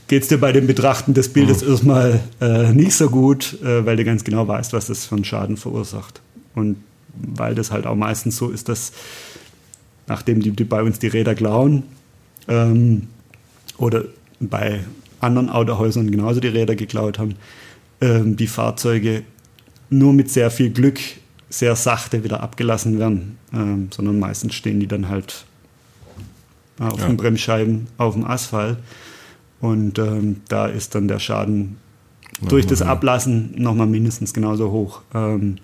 geht es dir bei dem Betrachten des Bildes mhm. erstmal äh, nicht so gut, äh, weil du ganz genau weißt, was das für einen Schaden verursacht. Und weil das halt auch meistens so ist, dass nachdem die, die bei uns die Räder klauen ähm, oder bei anderen Autohäusern genauso die Räder geklaut haben, ähm, die Fahrzeuge nur mit sehr viel Glück sehr sachte wieder abgelassen werden, ähm, sondern meistens stehen die dann halt auf ja. den Bremsscheiben auf dem Asphalt. Und ähm, da ist dann der Schaden durch das Ablassen nochmal mindestens genauso hoch ähm,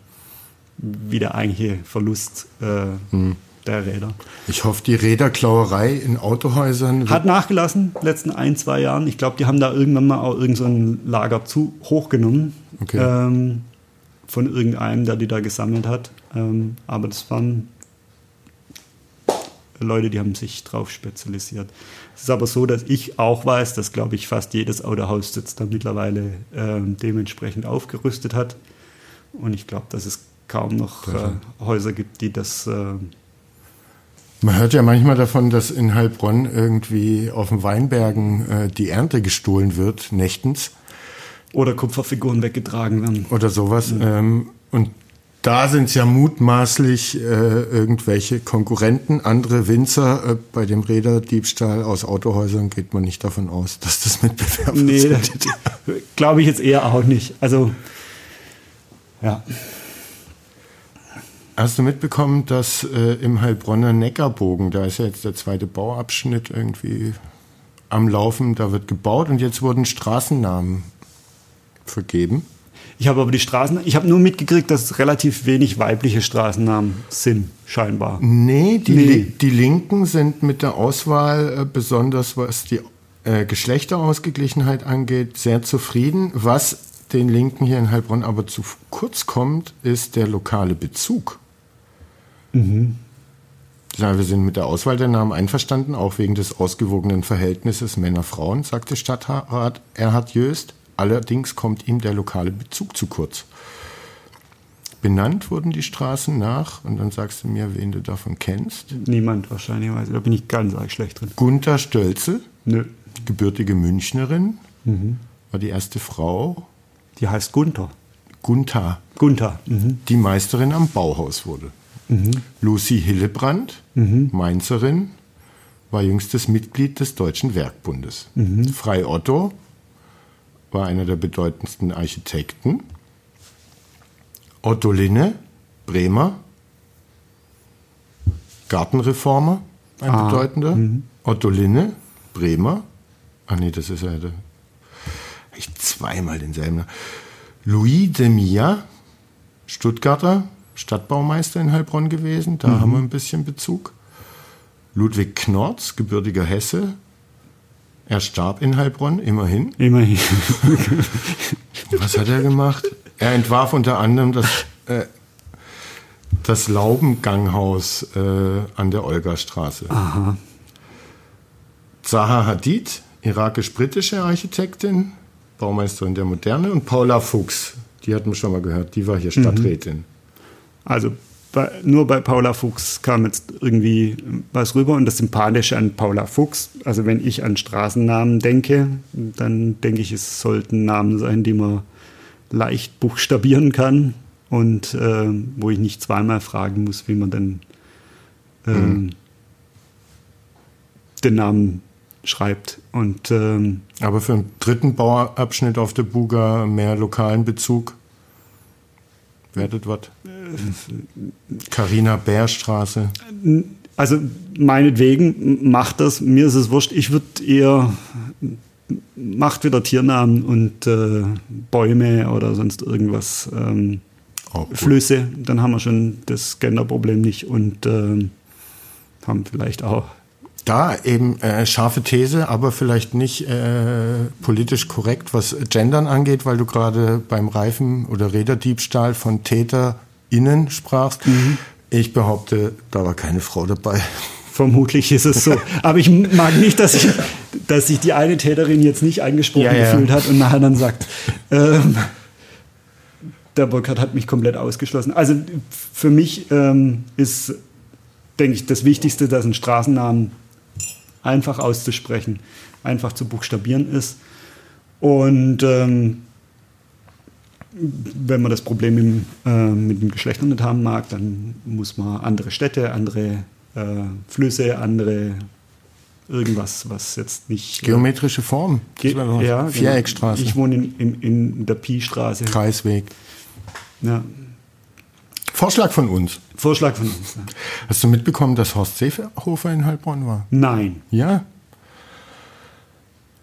wie der eigentliche Verlust äh, mhm der Räder. Ich hoffe, die Räderklauerei in Autohäusern hat nachgelassen in den letzten ein, zwei Jahren. Ich glaube, die haben da irgendwann mal auch irgendein so Lager zu hochgenommen. Okay. Ähm, von irgendeinem, der die da gesammelt hat. Ähm, aber das waren Leute, die haben sich drauf spezialisiert. Es ist aber so, dass ich auch weiß, dass, glaube ich, fast jedes Autohaus jetzt da mittlerweile ähm, dementsprechend aufgerüstet hat. Und ich glaube, dass es kaum noch äh, Häuser gibt, die das äh, man hört ja manchmal davon, dass in Heilbronn irgendwie auf den Weinbergen äh, die Ernte gestohlen wird, nächtens. Oder Kupferfiguren weggetragen werden. Oder sowas. Ja. Ähm, und da sind es ja mutmaßlich äh, irgendwelche Konkurrenten, andere Winzer. Äh, bei dem Räderdiebstahl aus Autohäusern geht man nicht davon aus, dass das Mitbewerber nee, sind. Glaube ich jetzt eher auch nicht. Also, ja. Hast du mitbekommen, dass äh, im Heilbronner Neckarbogen, da ist ja jetzt der zweite Bauabschnitt irgendwie am Laufen, da wird gebaut und jetzt wurden Straßennamen vergeben. Ich habe aber die Straßen, ich habe nur mitgekriegt, dass relativ wenig weibliche Straßennamen sind, scheinbar. Nee, die, Nee. Die Linken sind mit der Auswahl, äh, besonders was die äh, Geschlechterausgeglichenheit angeht, sehr zufrieden. Was den Linken hier in Heilbronn aber zu kurz kommt, ist der lokale Bezug. Ja, wir sind mit der Auswahl der Namen einverstanden, auch wegen des ausgewogenen Verhältnisses Männer-Frauen, sagte Stadtrat Erhard Jöst. Allerdings kommt ihm der lokale Bezug zu kurz. Benannt wurden die Straßen nach, und dann sagst du mir, wen du davon kennst. Niemand wahrscheinlich, weiß. da bin ich ganz arg schlecht drin. Gunther Stölzel, Nö. gebürtige Münchnerin, war die erste Frau. Die heißt Gunther. Gunther, Gunther. Mhm. die Meisterin am Bauhaus wurde. Lucy Hillebrand, Mainzerin, war jüngstes Mitglied des Deutschen Werkbundes. Frei Otto war einer der bedeutendsten Architekten. Otto Linne, Bremer, Gartenreformer, ein Ah, bedeutender. Otto Linne, Bremer. Ach nee, das ist ja der. Ich zweimal denselben. Louis de Mia, Stuttgarter, Stadtbaumeister in Heilbronn gewesen. Da haben wir ein bisschen Bezug. Ludwig Knorz, gebürtiger Hesse. Er starb in Heilbronn, immerhin. Immerhin. Was hat er gemacht? Er entwarf unter anderem das, äh, das Laubenganghaus äh, an der Olgastraße. Aha. Zaha Hadid, irakisch-britische Architektin, Baumeisterin der Moderne. Und Paula Fuchs, die hatten wir schon mal gehört, die war hier Stadträtin. Also bei, nur bei Paula Fuchs kam jetzt irgendwie was rüber und das Sympathische an Paula Fuchs, also wenn ich an Straßennamen denke, dann denke ich, es sollten Namen sein, die man leicht buchstabieren kann und äh, wo ich nicht zweimal fragen muss, wie man denn ähm, den Namen schreibt. Und ähm, Aber für einen dritten Bauabschnitt auf der Buga mehr lokalen Bezug. Werdet was? Carina Bärstraße. Also meinetwegen macht das, mir ist es wurscht. Ich würde eher, macht wieder Tiernamen und äh, Bäume oder sonst irgendwas, ähm, gut. Flüsse, dann haben wir schon das Genderproblem nicht und ähm, haben vielleicht auch, Da eben äh, scharfe These, aber vielleicht nicht äh, politisch korrekt, was Gendern angeht, weil du gerade beim Reifen- oder Räderdiebstahl von TäterInnen sprachst. Ich behaupte, da war keine Frau dabei. vermutlich ist es so. Aber ich mag nicht, dass, ich, dass sich die eine Täterin jetzt nicht angesprochen Ja, ja. gefühlt hat und nachher dann sagt, ähm, der Burkhardt hat mich komplett ausgeschlossen. Also für mich ähm, ist, denke ich, das Wichtigste, dass ein Straßennamen einfach auszusprechen, einfach zu buchstabieren ist. Und ähm, wenn man das Problem im, äh, mit dem Geschlechter nicht haben mag, dann muss man andere Städte, andere äh, Flüsse, andere irgendwas, was jetzt nicht. äh, Geometrische Form. Ge ja, Viereckstraße. Genau. Ich wohne in, in, in der Pi-Straße. Kreisweg. Ja. Vorschlag von uns. Vorschlag von uns. Ja. Hast du mitbekommen, dass Horst Seehofer in Heilbronn war? Nein. Ja.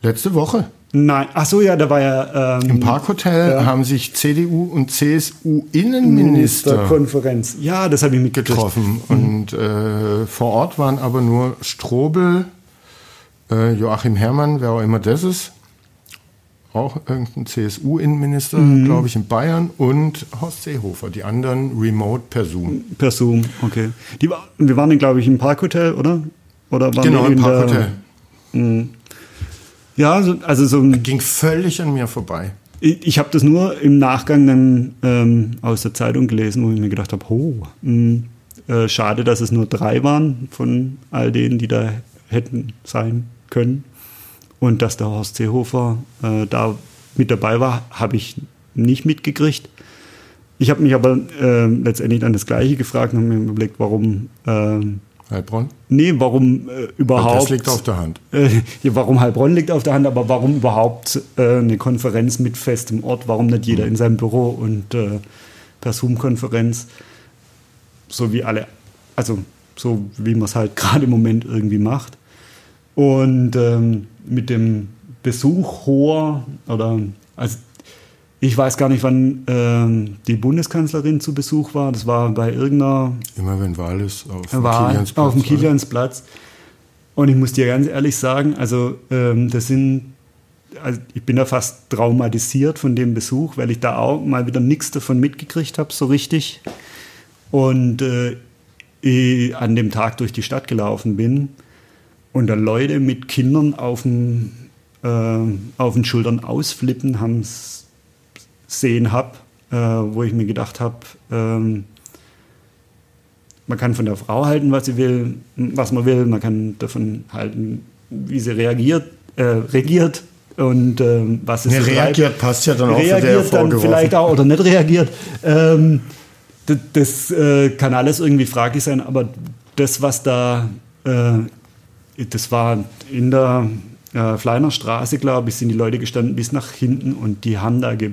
Letzte Woche. Nein. Ach so, ja, da war ja ähm, Im Parkhotel Ja. haben sich CDU und CSU Innenminister Konferenz. Ja, das habe ich mitgekriegt. getroffen. Und äh, vor Ort waren aber nur Strobel, äh, Joachim Herrmann, wer auch immer das ist, auch irgendein CSU-Innenminister, glaube ich, in Bayern, und Horst Seehofer. Die anderen remote per Zoom. Per Zoom, okay. Die wir waren, glaube ich, im Parkhotel, oder? Oder waren Genau, wir im in der- Parkhotel. Ja, so, also so ein Ging völlig an mir vorbei. Ich, ich habe das nur im Nachgang dann ähm, aus der Zeitung gelesen, wo ich mir gedacht habe, oh, mh, äh, schade, dass es nur drei waren von all denen, die da hätten sein können. Und dass der Horst Seehofer äh, da mit dabei war, habe ich nicht mitgekriegt. Ich habe mich aber äh, letztendlich dann das Gleiche gefragt und habe mir überlegt, warum, ähm, Heilbronn? nee, warum äh, überhaupt. Das liegt auf der Hand. Äh, ja, warum Heilbronn liegt auf der Hand, aber warum überhaupt äh, eine Konferenz mit festem Ort? Warum nicht jeder in seinem Büro und äh, per Zoom-Konferenz? so wie alle, also so wie man es halt gerade im Moment irgendwie macht. Und ähm, mit dem Besuch hoher oder also ich weiß gar nicht, wann ähm, die Bundeskanzlerin zu Besuch war. Das war bei irgendeiner. Immer wenn Wahl ist, auf dem Kiliansplatz. Auf dem Kiliansplatz. Und ich muss dir ganz ehrlich sagen, also ähm, das sind, also ich bin da fast traumatisiert von dem Besuch, weil ich da auch mal wieder nichts davon mitgekriegt habe, so richtig. Und äh, an dem Tag durch die Stadt gelaufen bin und da Leute mit Kindern auf, dem, äh, auf den Schultern ausflippen, haben es sehen habe, äh, wo ich mir gedacht habe, ähm, man kann von der Frau halten, was sie will, was man will, man kann davon halten, wie sie reagiert, äh, regiert und ähm, was es ja, reagiert passt ja dann auch reagiert dann vielleicht auch oder nicht reagiert. Ähm, das, das äh, kann alles irgendwie fraglich sein, aber das, was da, äh, das war in der äh, Fleiner Straße, glaube ich, sind die Leute gestanden bis nach hinten und die haben da ge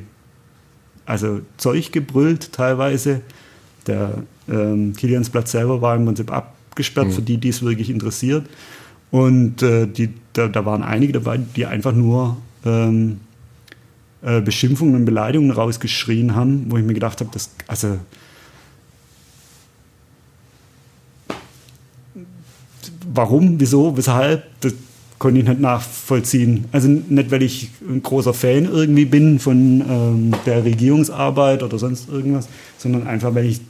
also Zeug gebrüllt teilweise. Der ähm, Kiliansplatz selber war im Prinzip abgesperrt mhm. für die, die es wirklich interessiert. Und äh, die, da, da, waren einige dabei, die einfach nur ähm, äh, Beschimpfungen und Beleidigungen rausgeschrien haben, wo ich mir gedacht habe, das, also warum, wieso, weshalb, das, konnte ich nicht nachvollziehen. Also nicht, weil ich ein großer Fan irgendwie bin von ähm, der Regierungsarbeit oder sonst irgendwas, sondern einfach, weil ich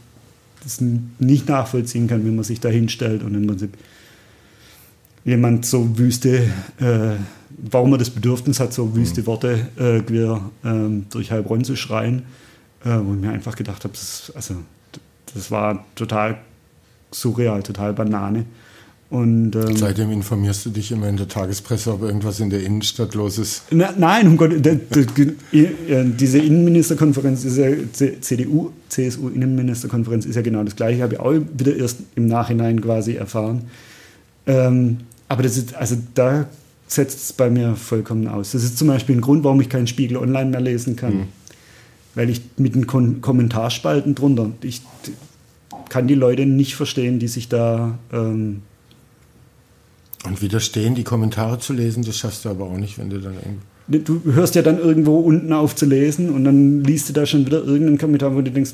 das nicht nachvollziehen kann, wie man sich da hinstellt und im Prinzip jemand so wüste, äh, warum er das Bedürfnis hat, so wüste mhm. Worte äh, quer äh, durch Heilbronn zu schreien, äh, wo ich mir einfach gedacht habe, das, also, das war total surreal, total Banane. Und, ähm, Seitdem informierst du dich immer in der Tagespresse, ob irgendwas in der Innenstadt los ist? Na, nein, um Gott, de, de, de, diese Innenministerkonferenz ist ja CDU, CSU Innenministerkonferenz ist ja genau das gleiche. Habe ich auch wieder erst im Nachhinein quasi erfahren. Ähm, aber das ist, also da setzt es bei mir vollkommen aus. Das ist zum Beispiel ein Grund, warum ich keinen Spiegel online mehr lesen kann. Mhm. Weil ich mit den Kon Kommentarspalten drunter, ich kann die Leute nicht verstehen, die sich da ähm, und widerstehen, die Kommentare zu lesen, das schaffst du aber auch nicht, wenn du dann irgendwie. Du hörst ja dann irgendwo unten auf zu lesen und dann liest du da schon wieder irgendeinen Kommentar, wo du denkst,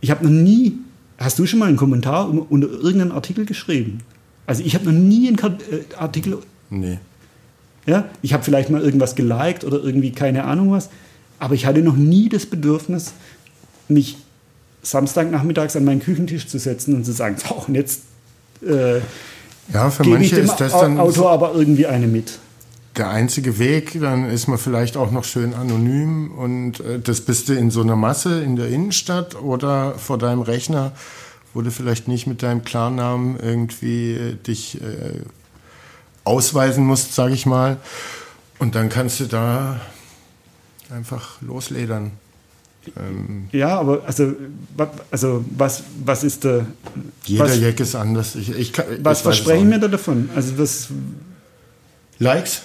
ich habe noch nie, hast du schon mal einen Kommentar unter irgendeinen Artikel geschrieben? Also ich habe noch nie einen äh, Artikel. Nee. Ja, ich habe vielleicht mal irgendwas geliked oder irgendwie keine Ahnung was, aber ich hatte noch nie das Bedürfnis, mich Samstagnachmittags an meinen Küchentisch zu setzen und zu sagen, so, und jetzt äh, ja, für manche ist das dann. Autor aber irgendwie eine mit. Der einzige Weg, dann ist man vielleicht auch noch schön anonym und äh, das bist du in so einer Masse in der Innenstadt oder vor deinem Rechner, wo du vielleicht nicht mit deinem Klarnamen irgendwie äh, dich äh, ausweisen musst, sage ich mal. Und dann kannst du da einfach losledern. Ähm, ja, aber also, also was, was ist der. Jeder was, Jack ist anders. Ich, ich kann, was versprechen wir da davon? Also was. Likes.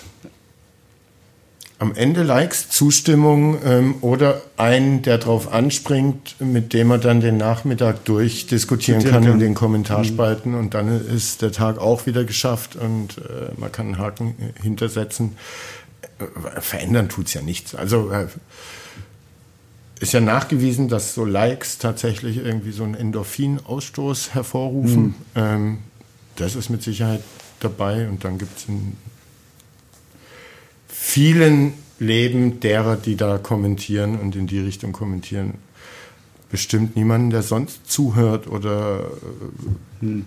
Am Ende Likes, Zustimmung ähm, oder einen, der drauf anspringt, mit dem er dann den Nachmittag durchdiskutieren kann, kann in den Kommentarspalten mhm. und dann ist der Tag auch wieder geschafft und äh, man kann einen Haken hintersetzen. Äh, verändern tut es ja nichts. Also äh, ist ja nachgewiesen, dass so Likes tatsächlich irgendwie so einen Endorphinausstoß hervorrufen. Mhm. Ähm, das ist mit Sicherheit dabei. Und dann gibt es in vielen Leben derer, die da kommentieren und in die Richtung kommentieren, bestimmt niemanden, der sonst zuhört oder mhm.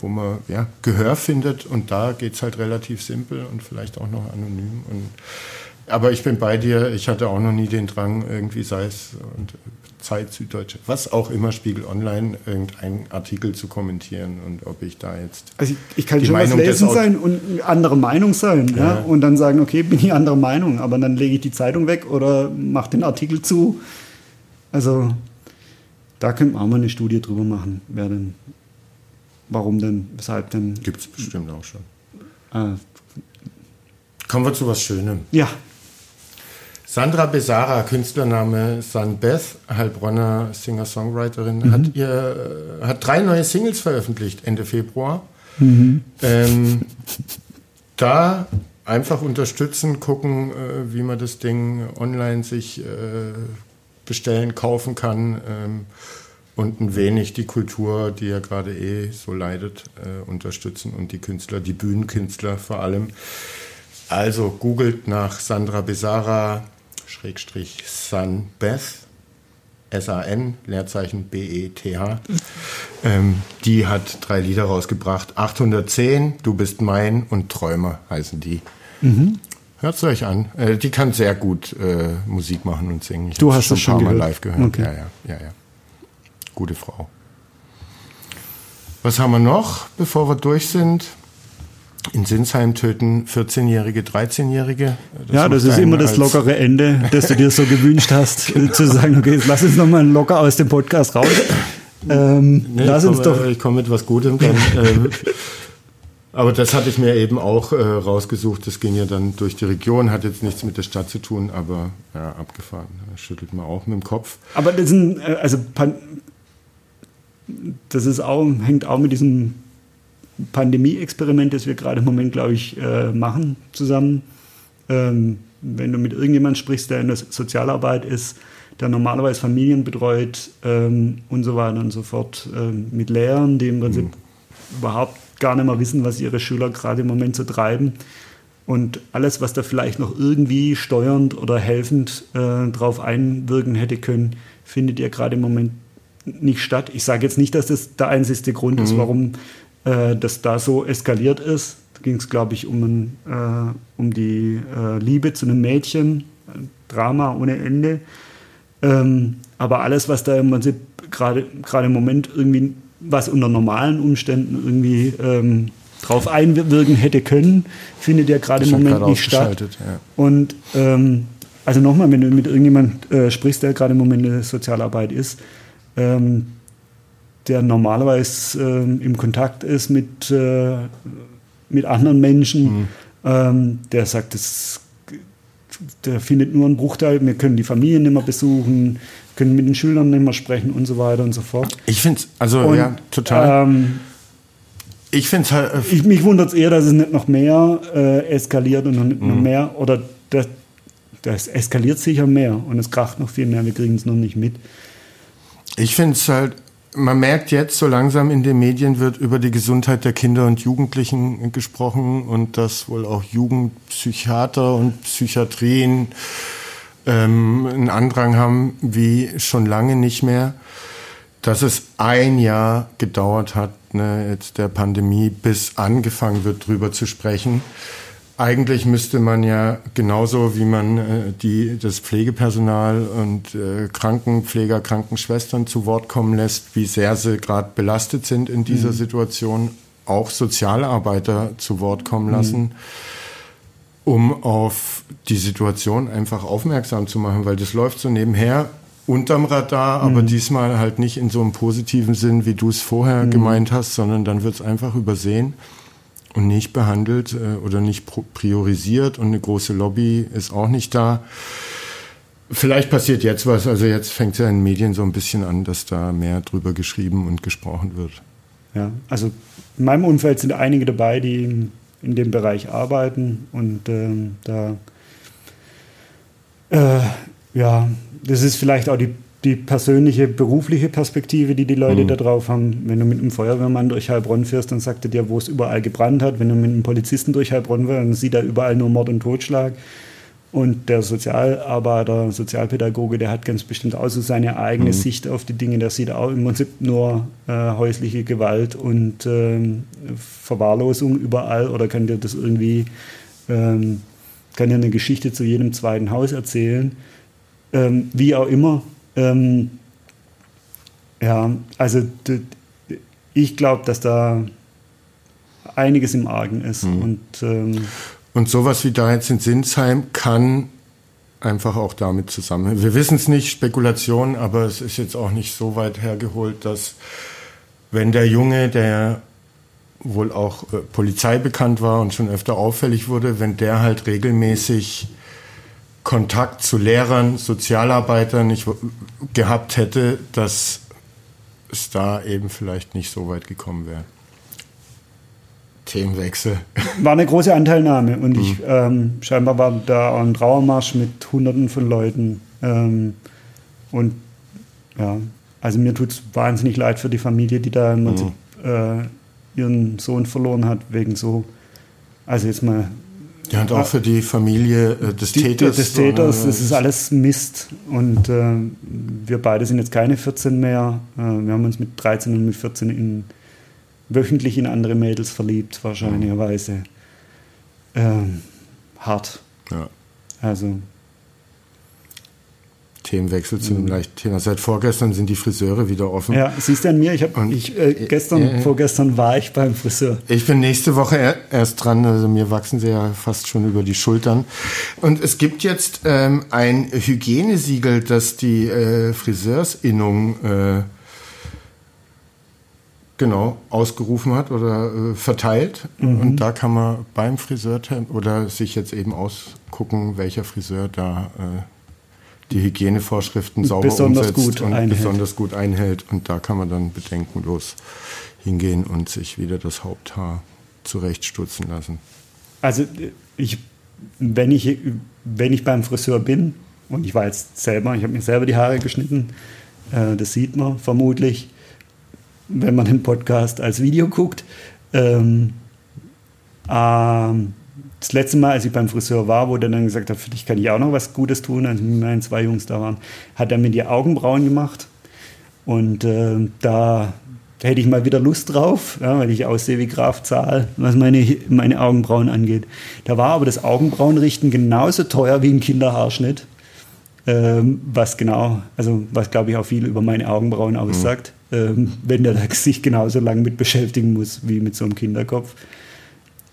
wo man ja, Gehör findet. Und da geht es halt relativ simpel und vielleicht auch noch anonym. Und aber ich bin bei dir, ich hatte auch noch nie den Drang, irgendwie sei es und Zeit, Süddeutsche, was auch immer, Spiegel Online, irgendeinen Artikel zu kommentieren und ob ich da jetzt. Also ich, ich kann schon Meinung was lesen sein und eine andere Meinung sein ja. ja. und dann sagen, okay, bin ich anderer Meinung, aber dann lege ich die Zeitung weg oder mache den Artikel zu. Also da könnte man auch mal eine Studie drüber machen, wer denn, warum denn, weshalb denn. Gibt es bestimmt auch schon. Ah. Kommen wir zu was Schönem. Ja. Sandra Besara, Künstlername Sanbeth, Heilbronner Singer-Songwriterin, mhm. hat, ihr, hat drei neue Singles veröffentlicht Ende Februar. Mhm. Ähm, da einfach unterstützen, gucken, äh, wie man das Ding online sich äh, bestellen, kaufen kann ähm, und ein wenig die Kultur, die ja gerade eh so leidet, äh, unterstützen und die Künstler, die Bühnenkünstler vor allem. Also googelt nach Sandra Besara, Schrägstrich Sanbeth, S-A-N, Leerzeichen B-E-T-H. Ähm, die hat drei Lieder rausgebracht. 810, Du bist mein und Träumer heißen die. Mhm. Hört es euch an. Äh, die kann sehr gut äh, Musik machen und singen. Ich du hast schon paar Mal live gehört. Okay. Ja, ja, ja, ja. Gute Frau. Was haben wir noch, bevor wir durch sind? In Sinsheim töten 14-Jährige, 13-Jährige. Ja, das ist immer das lockere Ende, das du dir so gewünscht hast, genau. zu sagen, okay, jetzt lass uns nochmal locker aus dem Podcast raus. Ähm, nee, lass uns komme, doch. Ich komme mit was Gutem dann. ähm, aber das hatte ich mir eben auch äh, rausgesucht. Das ging ja dann durch die Region, hat jetzt nichts mit der Stadt zu tun, aber ja, abgefahren. Da schüttelt man auch mit dem Kopf. Aber das sind, äh, also das ist auch, hängt auch mit diesem Pandemie-Experiment, das wir gerade im Moment, glaube ich, äh, machen zusammen. Ähm, wenn du mit irgendjemandem sprichst, der in der Sozialarbeit ist, der normalerweise Familien betreut ähm, und so weiter und so fort, ähm, mit Lehrern, die im Prinzip mhm. überhaupt gar nicht mehr wissen, was ihre Schüler gerade im Moment so treiben. Und alles, was da vielleicht noch irgendwie steuernd oder helfend äh, drauf einwirken hätte können, findet ja gerade im Moment nicht statt. Ich sage jetzt nicht, dass das der einzige Grund mhm. ist, warum äh, das da so eskaliert ist. Da ging es, glaube ich, um, ein, äh, um die äh, Liebe zu einem Mädchen, Drama ohne Ende. Ähm, aber alles, was da im Prinzip gerade im Moment irgendwie, was unter normalen Umständen irgendwie ähm, drauf einwirken hätte können, findet ja gerade im Moment nicht statt. Ja. Und ähm, also nochmal, wenn du mit irgendjemand äh, sprichst, der gerade im Moment in der Sozialarbeit ist, ähm, der normalerweise äh, im Kontakt ist mit, äh, mit anderen Menschen, mhm. ähm, der sagt, das, der findet nur einen Bruchteil, wir können die Familien nicht mehr besuchen, können mit den Schülern nicht mehr sprechen und so weiter und so fort. Ich finde es, also und, ja, total. Ähm, ich finde es halt. Äh, ich, mich wundert es eher, dass es nicht noch mehr äh, eskaliert und noch, nicht mhm. noch mehr, oder das, das eskaliert sicher mehr und es kracht noch viel mehr, wir kriegen es noch nicht mit. Ich finde es halt, man merkt jetzt, so langsam in den Medien wird über die Gesundheit der Kinder und Jugendlichen gesprochen und dass wohl auch Jugendpsychiater und Psychiatrien ähm, einen Andrang haben wie schon lange nicht mehr. Dass es ein Jahr gedauert hat, ne, jetzt der Pandemie, bis angefangen wird, drüber zu sprechen. Eigentlich müsste man ja genauso wie man äh, die, das Pflegepersonal und äh, Krankenpfleger, Krankenschwestern zu Wort kommen lässt, wie sehr sie gerade belastet sind in dieser mhm. Situation, auch Sozialarbeiter zu Wort kommen mhm. lassen, mhm. um auf die Situation einfach aufmerksam zu machen, weil das läuft so nebenher unterm Radar, mhm. aber diesmal halt nicht in so einem positiven Sinn, wie du es vorher mhm. gemeint hast, sondern dann wird es einfach übersehen und nicht behandelt äh, oder nicht priorisiert und eine große Lobby ist auch nicht da. Vielleicht passiert jetzt was, also jetzt fängt es ja in den Medien so ein bisschen an, dass da mehr drüber geschrieben und gesprochen wird. Ja, also in meinem Umfeld sind einige dabei, die in, dem Bereich arbeiten und ähm, da, äh, ja, das ist vielleicht auch die die persönliche, berufliche Perspektive, die die Leute mhm. da drauf haben. Wenn du mit einem Feuerwehrmann durch Heilbronn fährst, dann sagt er dir, wo es überall gebrannt hat. Wenn du mit einem Polizisten durch Heilbronn fährst, dann sieht er überall nur Mord und Totschlag. Und der Sozialarbeiter, Sozialpädagoge, der hat ganz bestimmt auch so seine eigene mhm. Sicht auf die Dinge. Der sieht auch im Prinzip nur äh, häusliche Gewalt und ähm, Verwahrlosung überall oder kann dir das irgendwie, ähm, kann dir eine Geschichte zu jedem zweiten Haus erzählen. Ähm, wie auch immer, ähm, ja, also ich glaube, dass da einiges im Argen ist. Mhm. Und, ähm, und sowas wie da jetzt in Sinsheim kann einfach auch damit zusammenhängen. Wir wissen es nicht, Spekulation, aber es ist jetzt auch nicht so weit hergeholt, dass wenn der Junge, der wohl auch äh, Polizei bekannt war und schon öfter auffällig wurde, wenn der halt regelmäßig Kontakt zu Lehrern, Sozialarbeitern nicht gehabt hätte, dass es da eben vielleicht nicht so weit gekommen wäre. Themenwechsel. War eine große Anteilnahme und ich mhm. ähm, scheinbar war da ein Trauermarsch mit Hunderten von Leuten. Ähm, und ja, also mir tut es wahnsinnig leid für die Familie, die da im Prinzip mhm. äh, ihren Sohn verloren hat, wegen so, also jetzt mal. Ja, und auch für die Familie äh, des die, Täters. Des Täters, das ist alles Mist. Und äh, wir beide sind jetzt keine 14 mehr. Äh, wir haben uns mit 13 und mit 14 in wöchentlich in andere Mädels verliebt, wahrscheinlicherweise. Ähm, hart. Ja. Also. Themenwechsel zu einem leichten Thema. Seit vorgestern sind die Friseure wieder offen. Ja, siehst du an mir, ich habe ich, äh, gestern, äh, vorgestern war ich beim Friseur. Ich bin nächste Woche erst dran, also mir wachsen sie ja fast schon über die Schultern. Und es gibt jetzt ähm, ein Hygienesiegel, das die äh, Friseursinnung äh, genau ausgerufen hat oder äh, verteilt. Mhm. Und da kann man beim Friseur oder sich jetzt eben ausgucken, welcher Friseur da äh, die Hygienevorschriften sauber besonders umsetzt gut und einhält. besonders gut einhält. Und da kann man dann bedenkenlos hingehen und sich wieder das Haupthaar zurechtstutzen lassen. Also ich, wenn ich, wenn ich beim Friseur bin, und ich war jetzt selber, ich habe mir selber die Haare geschnitten, äh, das sieht man vermutlich, wenn man den Podcast als Video guckt. Ähm, ähm, das letzte Mal, als ich beim Friseur war, wo der dann gesagt hat, für dich kann ich auch noch was Gutes tun, als meine zwei Jungs da waren, hat er mir die Augenbrauen gemacht. Und äh, da hätte ich mal wieder Lust drauf, ja, weil ich aussehe wie Graf Zahl, was meine, meine Augenbrauen angeht. Da war aber das Augenbrauenrichten genauso teuer wie ein Kinderhaarschnitt. Ähm, was genau, also was glaube ich auch viel über meine Augenbrauen aussagt, mhm. ähm, wenn der sich genauso lange mit beschäftigen muss wie mit so einem Kinderkopf.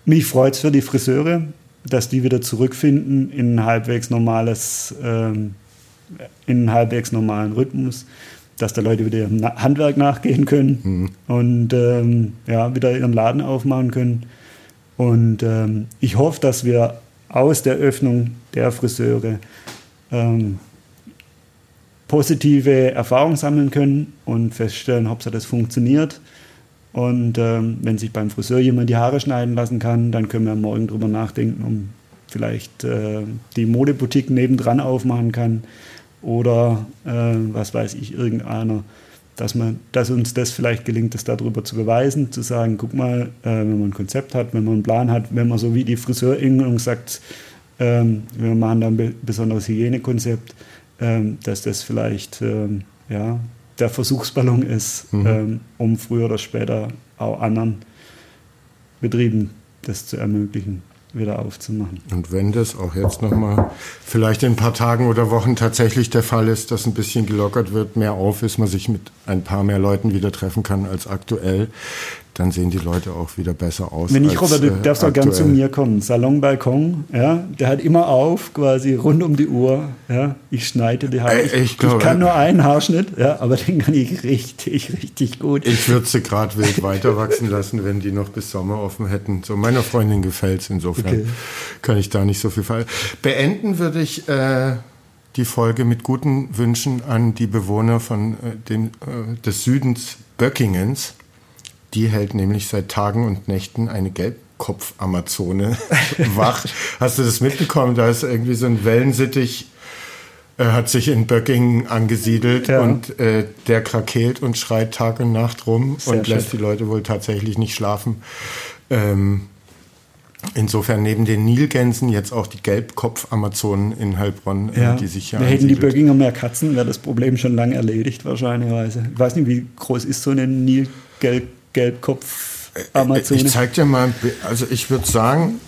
Mich freut es für die Friseure, dass die wieder zurückfinden in ein halbwegs normales, ähm, in einen halbwegs normalen Rhythmus, dass da Leute wieder ihrem Handwerk nachgehen können mhm. und ähm, ja, wieder ihren Laden aufmachen können. Und ähm, ich hoffe, dass wir aus der Öffnung der Friseure ähm, positive Erfahrungen sammeln können und feststellen, ob das funktioniert und ähm, wenn sich beim Friseur jemand die Haare schneiden lassen kann, dann können wir morgen drüber nachdenken, um vielleicht äh, die Modeboutique nebendran aufmachen kann. Oder äh, was weiß ich, irgendeiner, dass, man, dass uns das vielleicht gelingt, das darüber zu beweisen, zu sagen, guck mal, äh, wenn man ein Konzept hat, wenn man einen Plan hat, wenn man so wie die Friseurinnung sagt, ähm, wir machen da ein besonderes Hygienekonzept, ähm, dass das vielleicht ähm, ja, der Versuchsballon ist, mhm. ähm, um früher oder später auch anderen Betrieben das zu ermöglichen, wieder aufzumachen. Und wenn das auch jetzt nochmal vielleicht in ein paar Tagen oder Wochen tatsächlich der Fall ist, dass ein bisschen gelockert wird, mehr auf ist, man sich mit ein paar mehr Leuten wieder treffen kann als aktuell, dann sehen die Leute auch wieder besser aus. Wenn nicht, Robert, du äh, darfst auch gern zu mir kommen. Salon Balkon, ja, der hat immer auf, quasi rund um die Uhr. Ja, ich schneide die Haare. Ich, ich, ich kann nur einen Haarschnitt, ja, aber den kann ich richtig, richtig gut. Ich würde sie gerade wild weiter wachsen lassen, wenn die noch bis Sommer offen hätten. So meiner Freundin gefällt es insofern. Okay. Kann ich da nicht so viel fallen. Beenden würde ich äh, die Folge mit guten Wünschen an die Bewohner von äh, dem, äh, des Südens Böckingens. Die hält nämlich seit Tagen und Nächten eine Gelbkopf-Amazone wach. Hast du das mitbekommen? Da ist irgendwie so ein Wellensittich, äh, hat sich in Böckingen angesiedelt ja. und äh, der krakeelt und schreit Tag und Nacht rum Sehr und schön. lässt die Leute wohl tatsächlich nicht schlafen. Ähm, Insofern neben den Nilgänsen jetzt auch die Gelbkopf-Amazonen in Heilbronn, äh, ja. die sich ja. Wir hätten die Böckinger mehr Katzen, wäre das Problem schon lange erledigt, wahrscheinlich. Ich weiß nicht, wie groß ist so eine Nilgelb Gelbkopf-Amazone. Ich zeig dir mal, also ich würde sagen,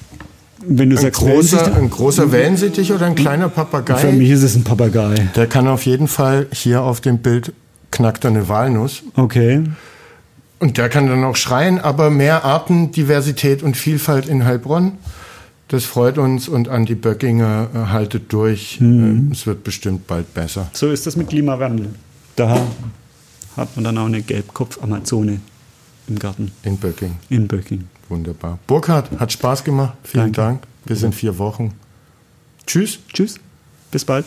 wenn du ein sagst, großer, ein großer Wellensittich oder ein kleiner Papagei. Für mich ist es ein Papagei. Der kann auf jeden Fall hier auf dem Bild knackt er eine Walnuss. Okay. Und der kann dann auch schreien, aber mehr Artendiversität und Vielfalt in Heilbronn. Das freut uns und Andi Böckinger äh, haltet durch. Mhm. Es wird bestimmt bald besser. So ist das mit Klimawandel. Da hat man dann auch eine Gelbkopf-Amazone im Garten. In Böcking. In Böcking. Wunderbar. Burkhard, hat Spaß gemacht. Vielen Danke. Dank. Bis in vier Wochen. Tschüss. Tschüss. Bis bald.